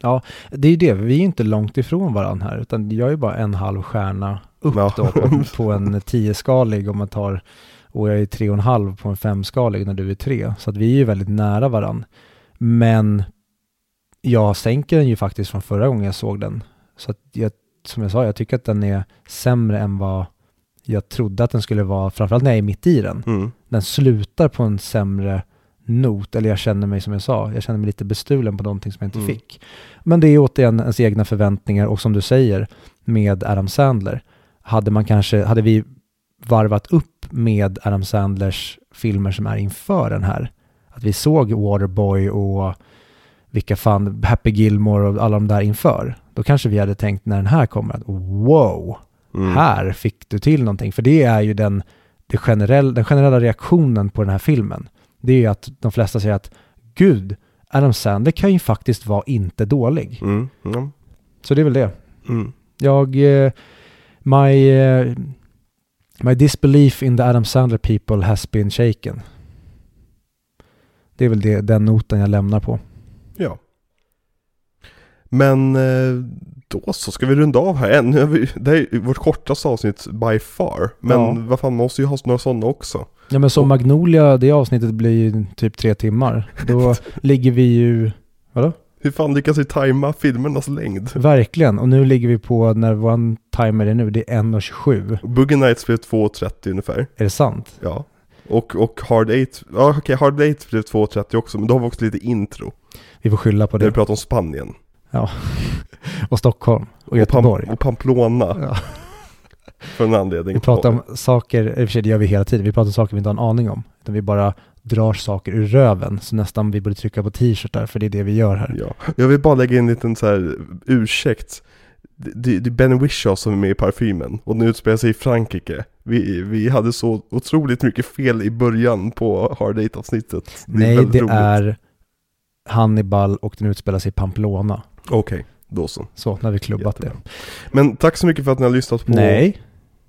Ja, det är ju det. Vi är inte långt ifrån varandra här, utan jag är bara en halv stjärna upp Ja. då på, på en tioskalig om man tar, och jag är tre och en halv på en femskalig när du är tre. Så att vi är ju väldigt nära varandra. Men jag sänker den ju faktiskt från förra gången jag såg den. Så att jag, som jag sa, jag tycker att den är sämre än vad jag trodde att den skulle vara, framförallt när jag är mitt i den Mm. den slutar på en sämre not, eller jag känner mig som jag sa, jag känner mig lite bestulen på någonting som jag inte Mm. fick. Men det är återigen ens egna förväntningar och som du säger med Adam Sandler, hade man kanske, hade vi varvat upp med Adam Sandlers filmer som är inför den här, att vi såg Waterboy och vilka fan, Happy Gilmore och alla de där inför, då kanske vi hade tänkt när den här kommer att wow, Mm. här fick du till någonting. För det är ju den, det generell, den generella reaktionen på den här filmen. Det är ju att de flesta säger att gud, Adam Sandler kan ju faktiskt vara inte dålig. Mm. Mm. Så det är väl det. Mm. Jag, eh, my, eh, my disbelief in the Adam Sandler people has been shaken. Det är väl det, den noten jag lämnar på. Men eh, då så ska vi runda av här. Än, vi, det här är vårt kortaste avsnitt by far. Men Ja. vad fan, man måste ju ha några sådana också. Ja men som Magnolia, det avsnittet blir ju typ tre timmar. Då ligger vi ju, vadå? Hur fan lyckas vi tajma filmernas längd? Verkligen, och nu ligger vi på, när vår timer är nu, det är 1.27. Boogie Nights blev 2.30 ungefär. Är det sant? Ja. Och, och Hard 8, ja okej Hard 8 blev 2.30 också, men då har vi också lite intro. Vi får skylla på Där vi det. pratar om Spanien. Och Stockholm. Och Och, Göteborg. Pam- och Pamplona, Ja. för en anledning. Vi pratar om saker, i och för sig det gör vi hela tiden, vi pratar om saker vi inte har en aning om. Utan vi bara drar saker ur röven, så nästan vi borde trycka på t-shirtar, för det är det vi gör här. Ja. Jag vill bara lägga in en liten så här ursäkt. Det, det, är Ben Whishaw som är med i parfymen och den utspelar sig i Frankrike. Vi, vi hade så otroligt mycket fel i början på Hard 8-avsnittet. Nej, det roligt. är Hannibal och den utspelar sig i Pamplona. Okej, då så. Så, har vi klubbat Jättebra. det. Men tack så mycket för att ni har lyssnat på... Nej,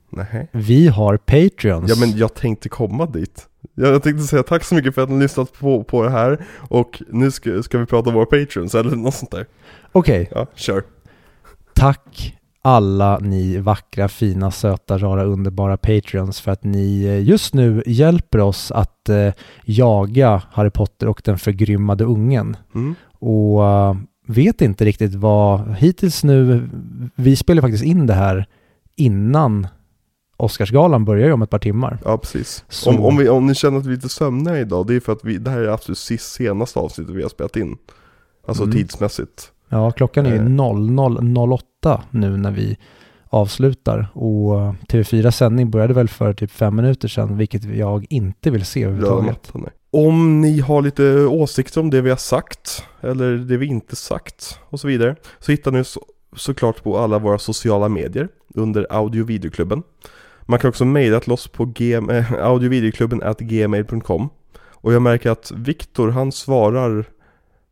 Nej. vi har Patreons. Ja men jag tänkte komma dit. Jag tänkte säga tack så mycket för att ni har lyssnat på, på det här och nu ska, ska vi prata om våra patrons eller något sånt där. Okej, Ja, kör. Tack alla ni vackra, fina, söta, rara, underbara Patreons för att ni eh, just nu hjälper oss att eh, jaga Harry Potter och den förgrymmade ungen. Mm. Och eh, vet inte riktigt vad, hittills nu, vi spelar faktiskt in det här innan Oscarsgalan börjar ju om ett par timmar. Ja, precis. Så- Om, om, vi, om ni känner att vi är lite sömniga idag, det är för att vi, det här är absolut sist senaste avsnittet vi har spelat in. Alltså Mm. tidsmässigt. Ja, klockan är Eh. 00.08 nu när vi avslutar och eh, TV4 sändning började väl för typ fem minuter sedan, vilket jag inte vill se Röda överhuvudtaget. mattan, nej. Om ni har lite åsikter om det vi har sagt, eller det vi inte sagt och så vidare, så hittar ni så, såklart på alla våra sociala medier under audio videoklubben. Man kan också mejla till oss på gm, äh, audiovideoklubben at gmail.com Och jag märker att Viktor han svarar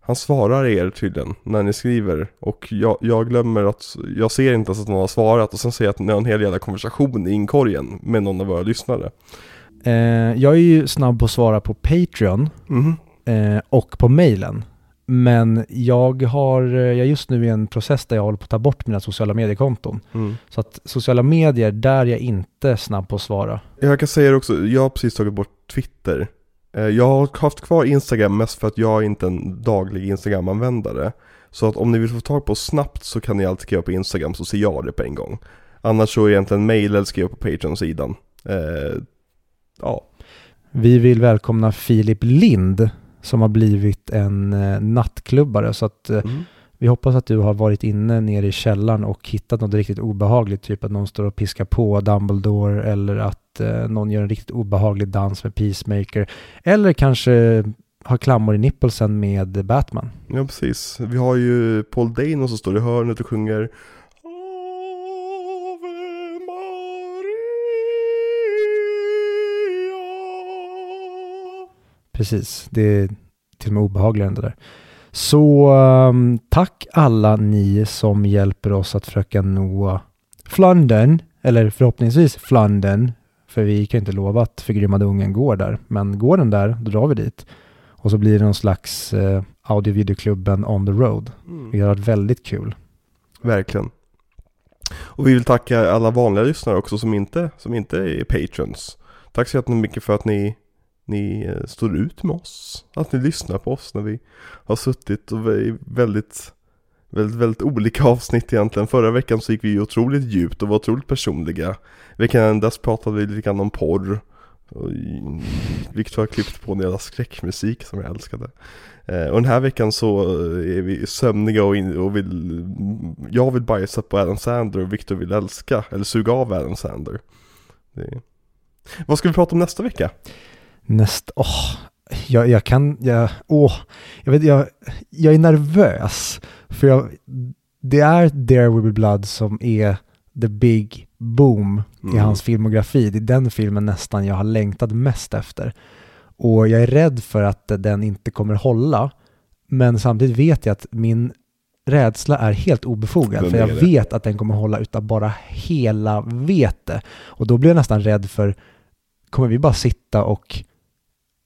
Han svarar er tydligen när ni skriver. Och jag, jag glömmer att Jag ser inte ens att någon har svarat och sen ser jag att ni har en hel jävla konversation i inkorgen med någon av våra lyssnare. Eh, jag är ju snabb på att svara på Patreon Mhm. eh, och på mailen. Men jag har, eh, jag är just nu i en process där jag håller på att ta bort mina sociala mediekonton. Mm. Så att sociala medier, där är jag inte snabb på att svara. Jag kan säga det också, jag har precis tagit bort Twitter. Eh, Jag har haft kvar Instagram mest för att jag är inte en daglig Instagram-användare. Så att om ni vill få tag på snabbt så kan ni alltid skriva på Instagram så ser jag det på en gång. Annars så egentligen mail eller skriva på Patreon-sidan. Eh, ja, Vi vill välkomna Filip Lind som har blivit en eh, nattklubbare. Så att eh, mm. vi hoppas att du har varit inne nere i källaren och hittat något riktigt obehagligt. Typ att någon står och piskar på Dumbledore eller att eh, någon gör en riktigt obehaglig dans med Peacemaker. Eller kanske har klammor i nippelsen med Batman. ja precis. Vi har ju Paul Dano som står i hörnet och sjunger Precis, det är till och med obehagligare än det där. Så um, tack alla ni som hjälper oss att försöka nå Flandern, eller förhoppningsvis Flandern, för vi kan inte lova att förgrymmade ungen går där, men går den där, då drar vi dit. Och så blir det någon slags eh, audio-videoklubben on the road. Mm. Det har varit väldigt kul. Verkligen. Och vi vill tacka alla vanliga lyssnare också som inte, som inte är patrons. Tack så jättemycket för att ni, ni eh, står ut med oss. Att ni lyssnar på oss när vi har suttit och vi är väldigt, väldigt, väldigt olika avsnitt egentligen. Förra veckan så gick vi ju otroligt djupt och var otroligt personliga. Veckan innan dess pratade vi lite grann om porr. Och Victor har klippt på en skräckmusik som jag älskade. Eh, och den här veckan så eh, är vi sömniga och, in, och vill, jag vill bajsa på Adam Sandler och Victor vill älska, eller suga av Adam Sandler. Det... Vad ska vi prata om nästa vecka? Nästa, åh, jag, jag kan, jag, åh, jag vet, jag, jag är nervös. För jag, det är There Will Be Blood som är the big boom i Mm. hans filmografi. Det är den filmen nästan jag har längtat mest efter. Och jag är rädd för att den inte kommer hålla. Men samtidigt vet jag att min rädsla är helt obefogad. Den för jag vet att den kommer hålla utav bara hela vete. Och då blir jag nästan rädd för, kommer vi bara sitta och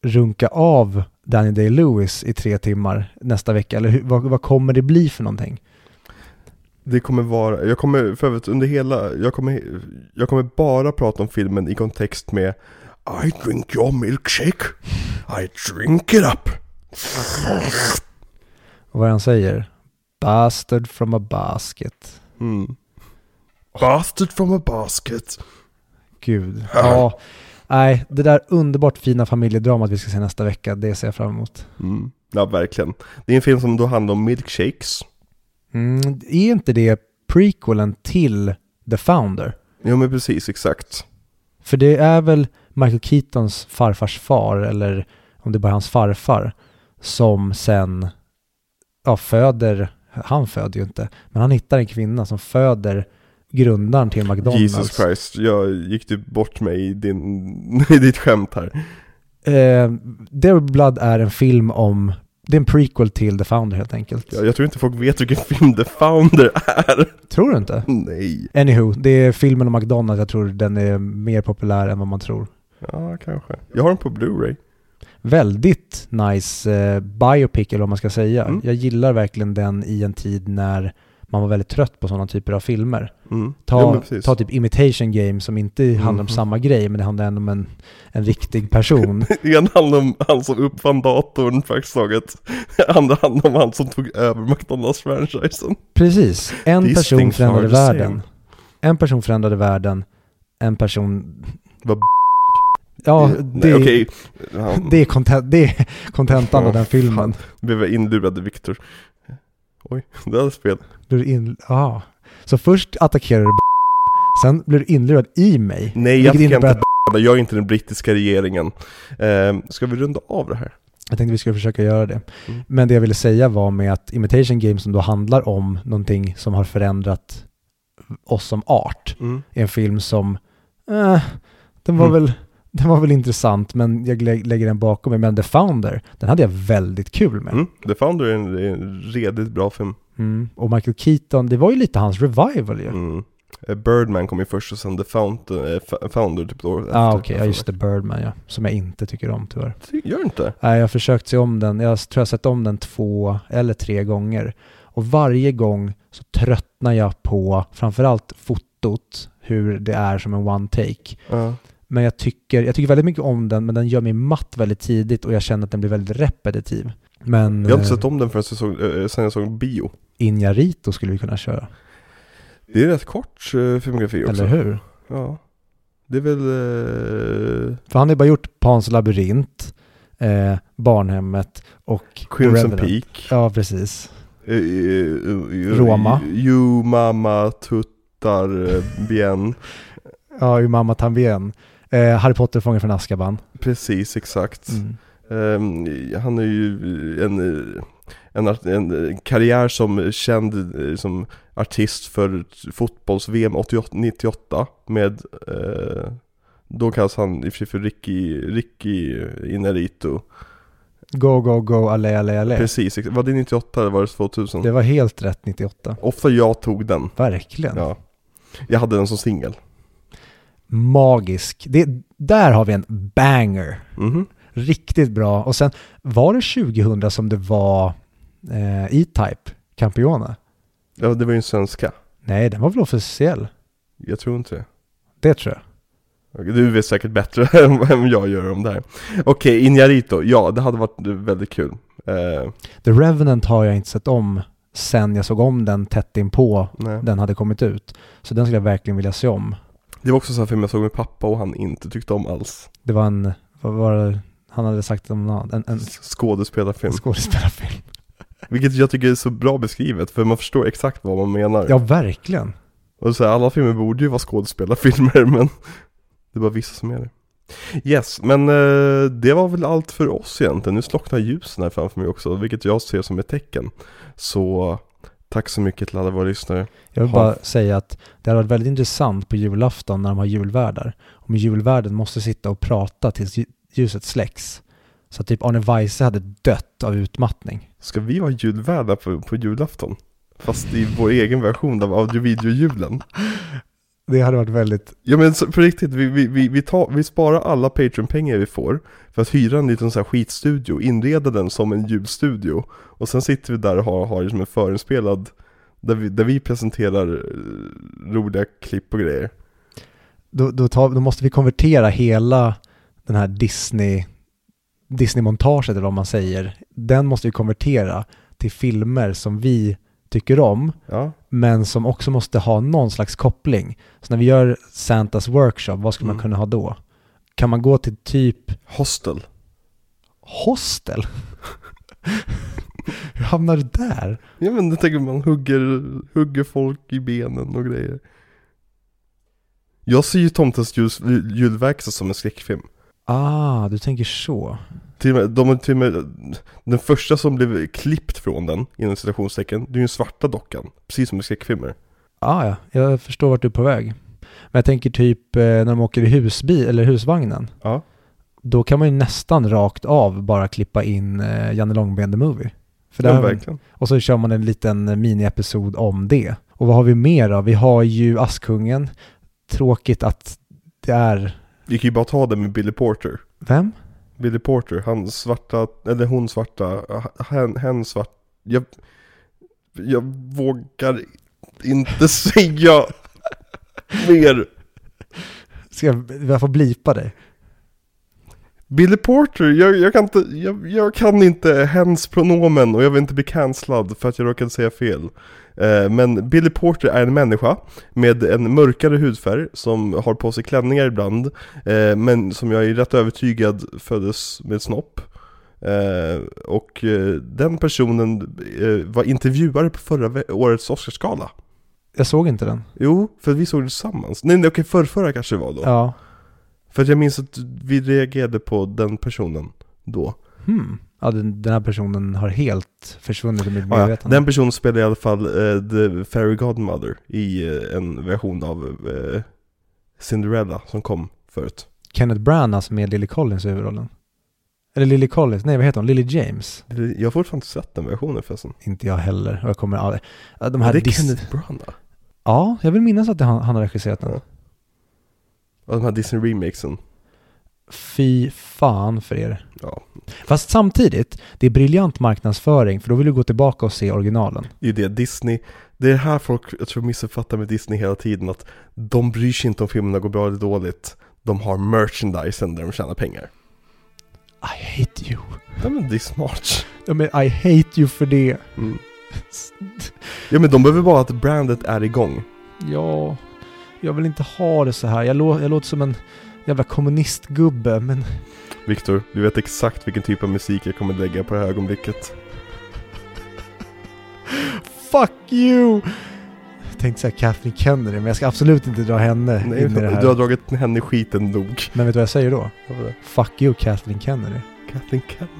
runka av Danny Day-Lewis i tre timmar nästa vecka? Eller hur, vad, vad kommer det bli för någonting? Det kommer vara, jag kommer för övrigt under hela, jag kommer, jag kommer bara prata om filmen i kontext med I drink your milkshake, I drink it up. Och vad han säger? Bastard from a basket. Mm. Bastard from a basket. Gud. Ja, nej, det där underbart fina familjedramat vi ska se nästa vecka, det ser jag fram emot. Mm. Ja, verkligen. Det är en film som då handlar om milkshakes. Mm, är inte det prequelen till The Founder? Ja, men precis, exakt. För det är väl Michael Keatons farfars far, eller om det bara är hans farfar, som sen ja, föder, han föder ju inte, men han hittar en kvinna som föder grundaren till McDonalds. Jesus Christ, jag gick du bort mig i, din, i ditt skämt här. Eh, Be Blood är en film om, det är en prequel till The Founder helt enkelt. Jag, jag tror inte folk vet vilken film The Founder är. Tror du inte? Nej. Anywho, det är filmen om McDonalds, jag tror den är mer populär än vad man tror. Ja, kanske. Jag har den på Blu-ray. Väldigt nice eh, biopic eller vad man ska säga. Mm. Jag gillar verkligen den i en tid när man var väldigt trött på sådana typer av filmer. Mm. Ta, ja, ta typ Imitation Game som inte handlar om Mhm. samma grej men det handlar ändå om en, en riktig person. Ena handlar om han som uppfann datorn praktiskt taget. Andra handlar om han som tog över McDonalds-franchisen. Precis, en These person förändrade världen. En person förändrade världen, en person... Vad Ja, Nej, det, okej. Ja, det är det är kontentan Ja, av den filmen. blev jag inlurad Viktor. Oj, det hade fel. Blir du in, ja. Så först attackerar du sen blir du inlurad i mig. Nej, jag innebär inte att jag är inte den brittiska regeringen. Eh, ska vi runda av det här? Jag tänkte vi skulle försöka göra det. Mm. Men det jag ville säga var med att Imitation Game som då handlar om någonting som har förändrat oss som art. Mm. är en film som, eh, den var Mm. väl den var väl intressant men jag lä- lägger den bakom mig. Men The Founder, den hade jag väldigt kul med. Mm. The Founder är en, är en redigt bra film. Mm. Och Michael Keaton, det var ju lite hans revival ju. Mm. Eh, Birdman kom ju först och sen The eh, Founder typ Ja ah, efter. okej, ja just det, Birdman ja. Som jag inte tycker om tyvärr. Gör inte? Nej, jag har försökt se om den. Jag tror jag har sett om den två eller tre gånger. Och varje gång så tröttnar jag på framförallt fotot, hur det är som en one take. Ja. Men jag tycker, jag tycker väldigt mycket om den, men den gör mig matt väldigt tidigt och jag känner att den blir väldigt repetitiv. Men Jag har inte eh, sett om den förrän jag såg, sen jag såg bio. Inarito skulle vi kunna köra. Det är rätt kort äh, filmografi också. Eller hur? Ja. Det är väl... eh, För han har bara gjort Pans labyrint, eh, Barnhemmet och Crimson. Peak. Ja, precis. Eh, eh, eh, Roma. You Mama Tuttar eh, Bien. Ja, ju Mamma Tambien. Eh, Harry Potter fången från Azkaban. Precis, exakt. Mm. Ehm, han är ju en, eh, en, en, eh, karriär som känd eh, som artist för fotbolls-VM 88 98 med eh, Då kallas han i och för sig för Ricky, Ricky Inarito Go, go, go, alle, alle, alle. Precis, var det 98 eller var det 2000? Det var helt rätt 98. Ofta jag tog den, Verkligen. ja Jag hade den som singel Magisk. Det, där har vi en banger. Mhm. Riktigt bra. Och sen var det 2000 som det var eh, E-Type, Campione? Ja, det var ju en svenska Nej, den var väl officiell? Jag tror inte det Det tror jag. Du vet säkert bättre än jag gör om det här Okej, Inarito, ja det hade varit väldigt kul Eh, The Revenant har jag inte sett om sen jag såg om den tätt inpå nej. den hade kommit ut. Så den skulle jag verkligen vilja se om. Det var också sån här film jag såg med pappa och han inte tyckte om alls Det var en, vad var det, han hade sagt om en, en Skådespelarfilm skådespelarfilm. Vilket jag tycker är så bra beskrivet för man förstår exakt vad man menar Ja, verkligen. Och så här, alla filmer borde ju vara skådespelarfilmer men Det är bara vissa som är det Yes, men eh, det var väl allt för oss egentligen. Nu slocknar ljusen här framför mig också, vilket jag ser som ett tecken. Så tack så mycket till alla våra lyssnare. Jag vill Ha. bara säga att det hade varit väldigt intressant på julafton när de har julvärdar. Om julvärden måste sitta och prata tills ljuset släcks. Så att typ Arne Weise hade dött av utmattning. Ska vi vara julvärdar på, på julafton? Fast i vår egen version av audio-video-julen. Det hade varit väldigt... Ja men så, på riktigt, vi, vi, vi, vi, tar, vi sparar alla Patreon-pengar vi får för att hyra en liten sån här skitstudio, inreda den som en julstudio och sen sitter vi där och har, har liksom en förinspelad där vi, där vi presenterar eh, roliga klipp och grejer. Då, då, tar, då måste vi konvertera hela den här Disney... Disney-montaget eller vad man säger. Den måste vi konvertera till filmer som vi tycker om. Ja, men som också måste ha någon slags koppling. Så när vi gör Santas workshop, vad skulle Mm. man kunna ha då? Kan man gå till typ Hostel. hostel? Hur hamnar du där? Ja men det tänker man hugger, hugger folk i benen och grejer. Jag ser ju Tomtens ljus, julverkstad som en skräckfilm. Ah, du tänker så. Till de till med, den första som blev klippt från den, inom citationstecken, det är ju den svarta dockan. Precis som i skräckfilmer. Ah, ja, jag förstår vart du är på väg. Men jag tänker typ eh, när de åker i husbil eller husvagnen. Ja. Då kan man ju nästan rakt av bara klippa in eh, Janne Långben the Movie. För ja, verkligen. och så kör man en liten mini-episod om det. Och vad har vi mer då? Vi har ju Askungen. Tråkigt att det är... Vi kan ju bara ta det med Billy Porter. Vem? Billy Porter, han svarta, eller hon svarta, hen, hen svart. Jag, jag vågar inte säga mer. Ska jag, jag får blipa dig? Billy Porter, jag, jag, kan inte, jag, jag kan inte hens pronomen och jag vill inte bli cancellad för att jag råkade säga fel. Eh, men Billy Porter är en människa med en mörkare hudfärg som har på sig klänningar ibland, eh, men som jag är rätt övertygad föddes med snopp. Eh, och eh, den personen eh, var intervjuare på förra årets Oscarsgala. Jag såg inte den. Jo, för vi såg det tillsammans. Nej, nej okej, förrförra kanske det var då. Ja. För att jag minns att vi reagerade på den personen då. Hmm. Ja, den, den här personen har helt försvunnit ur mitt Ja, ja. medvetande. Den personen spelar i alla fall eh, The Fairy Godmother i eh, en version av eh, Cinderella som kom förut. Kenneth Branagh med Lily Collins i huvudrollen. Eller Lily Collins, nej vad heter hon? Lily James? Jag har fortfarande inte sett den versionen förresten. Inte jag heller. Och jag kommer aldrig... Ja, De Ja, här det är Kenneth Branagh. Ja, jag vill minnas att han, han har regisserat den. Ja. Och de här Disney-remakesen. Fy fan för er. Ja, Fast samtidigt, det är briljant marknadsföring för då vill du gå tillbaka och se originalen. det är det. Disney, det är det här folk, jag tror missuppfattar med Disney hela tiden. Att de bryr sig inte om filmerna går bra eller dåligt. De har merchandisen där de tjänar pengar. I hate you. Ja men det är smart. Ja, men I hate you för det. Mm. Ja men de behöver bara att brandet är igång. Ja, jag vill inte ha det så här. Jag, lå jag låter som en jävla kommunistgubbe, men Viktor, du vet exakt vilken typ av musik jag kommer lägga på det här ögonblicket. fuck you! Jag tänkte säga Kathleen Kennedy, men jag ska absolut inte dra henne Nej, in i det här. du har dragit henne i skiten nog. Men vet du vad jag säger då? Det? Fuck you Kathleen Kennedy. Kathleen Kennedy?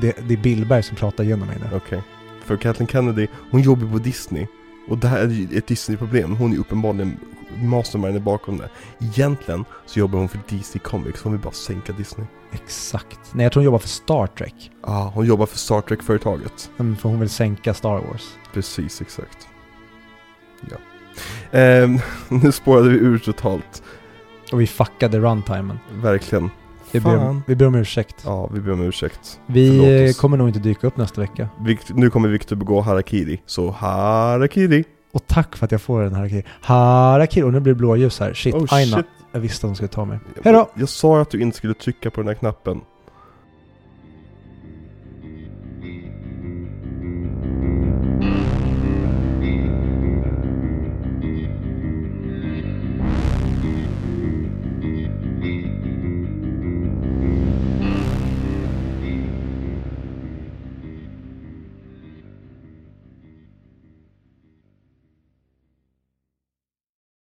Det, det är Billberg som pratar genom mig nu. Okej. För Kathleen Kennedy, hon jobbar på Disney. Och det här är ett Disney-problem. Hon är uppenbarligen mastermind bakom det. Egentligen så jobbar hon för DC Comics. Hon vill bara sänka Disney. Exakt. Nej, jag tror hon jobbar för Star Trek. Ja, ah, hon jobbar för Star Trek-företaget. Mm, För hon vill sänka Star Wars. Precis, exakt. Ja. Ehm, nu spårade vi ur totalt. Och vi fuckade runtimen. Verkligen. Vi ber, om, vi ber om ursäkt. Ja, vi ber om ursäkt. Vi kommer nog inte dyka upp nästa vecka. Nu kommer Victor begå harakiri. Så harakiri. Och tack för att jag får den här harakiri. Harakiri! Och nu blir det blåljus här. Shit, Oh Aina. shit. Jag visste att hon skulle ta mig. Hejdå! Jag sa att du inte skulle trycka på den här knappen.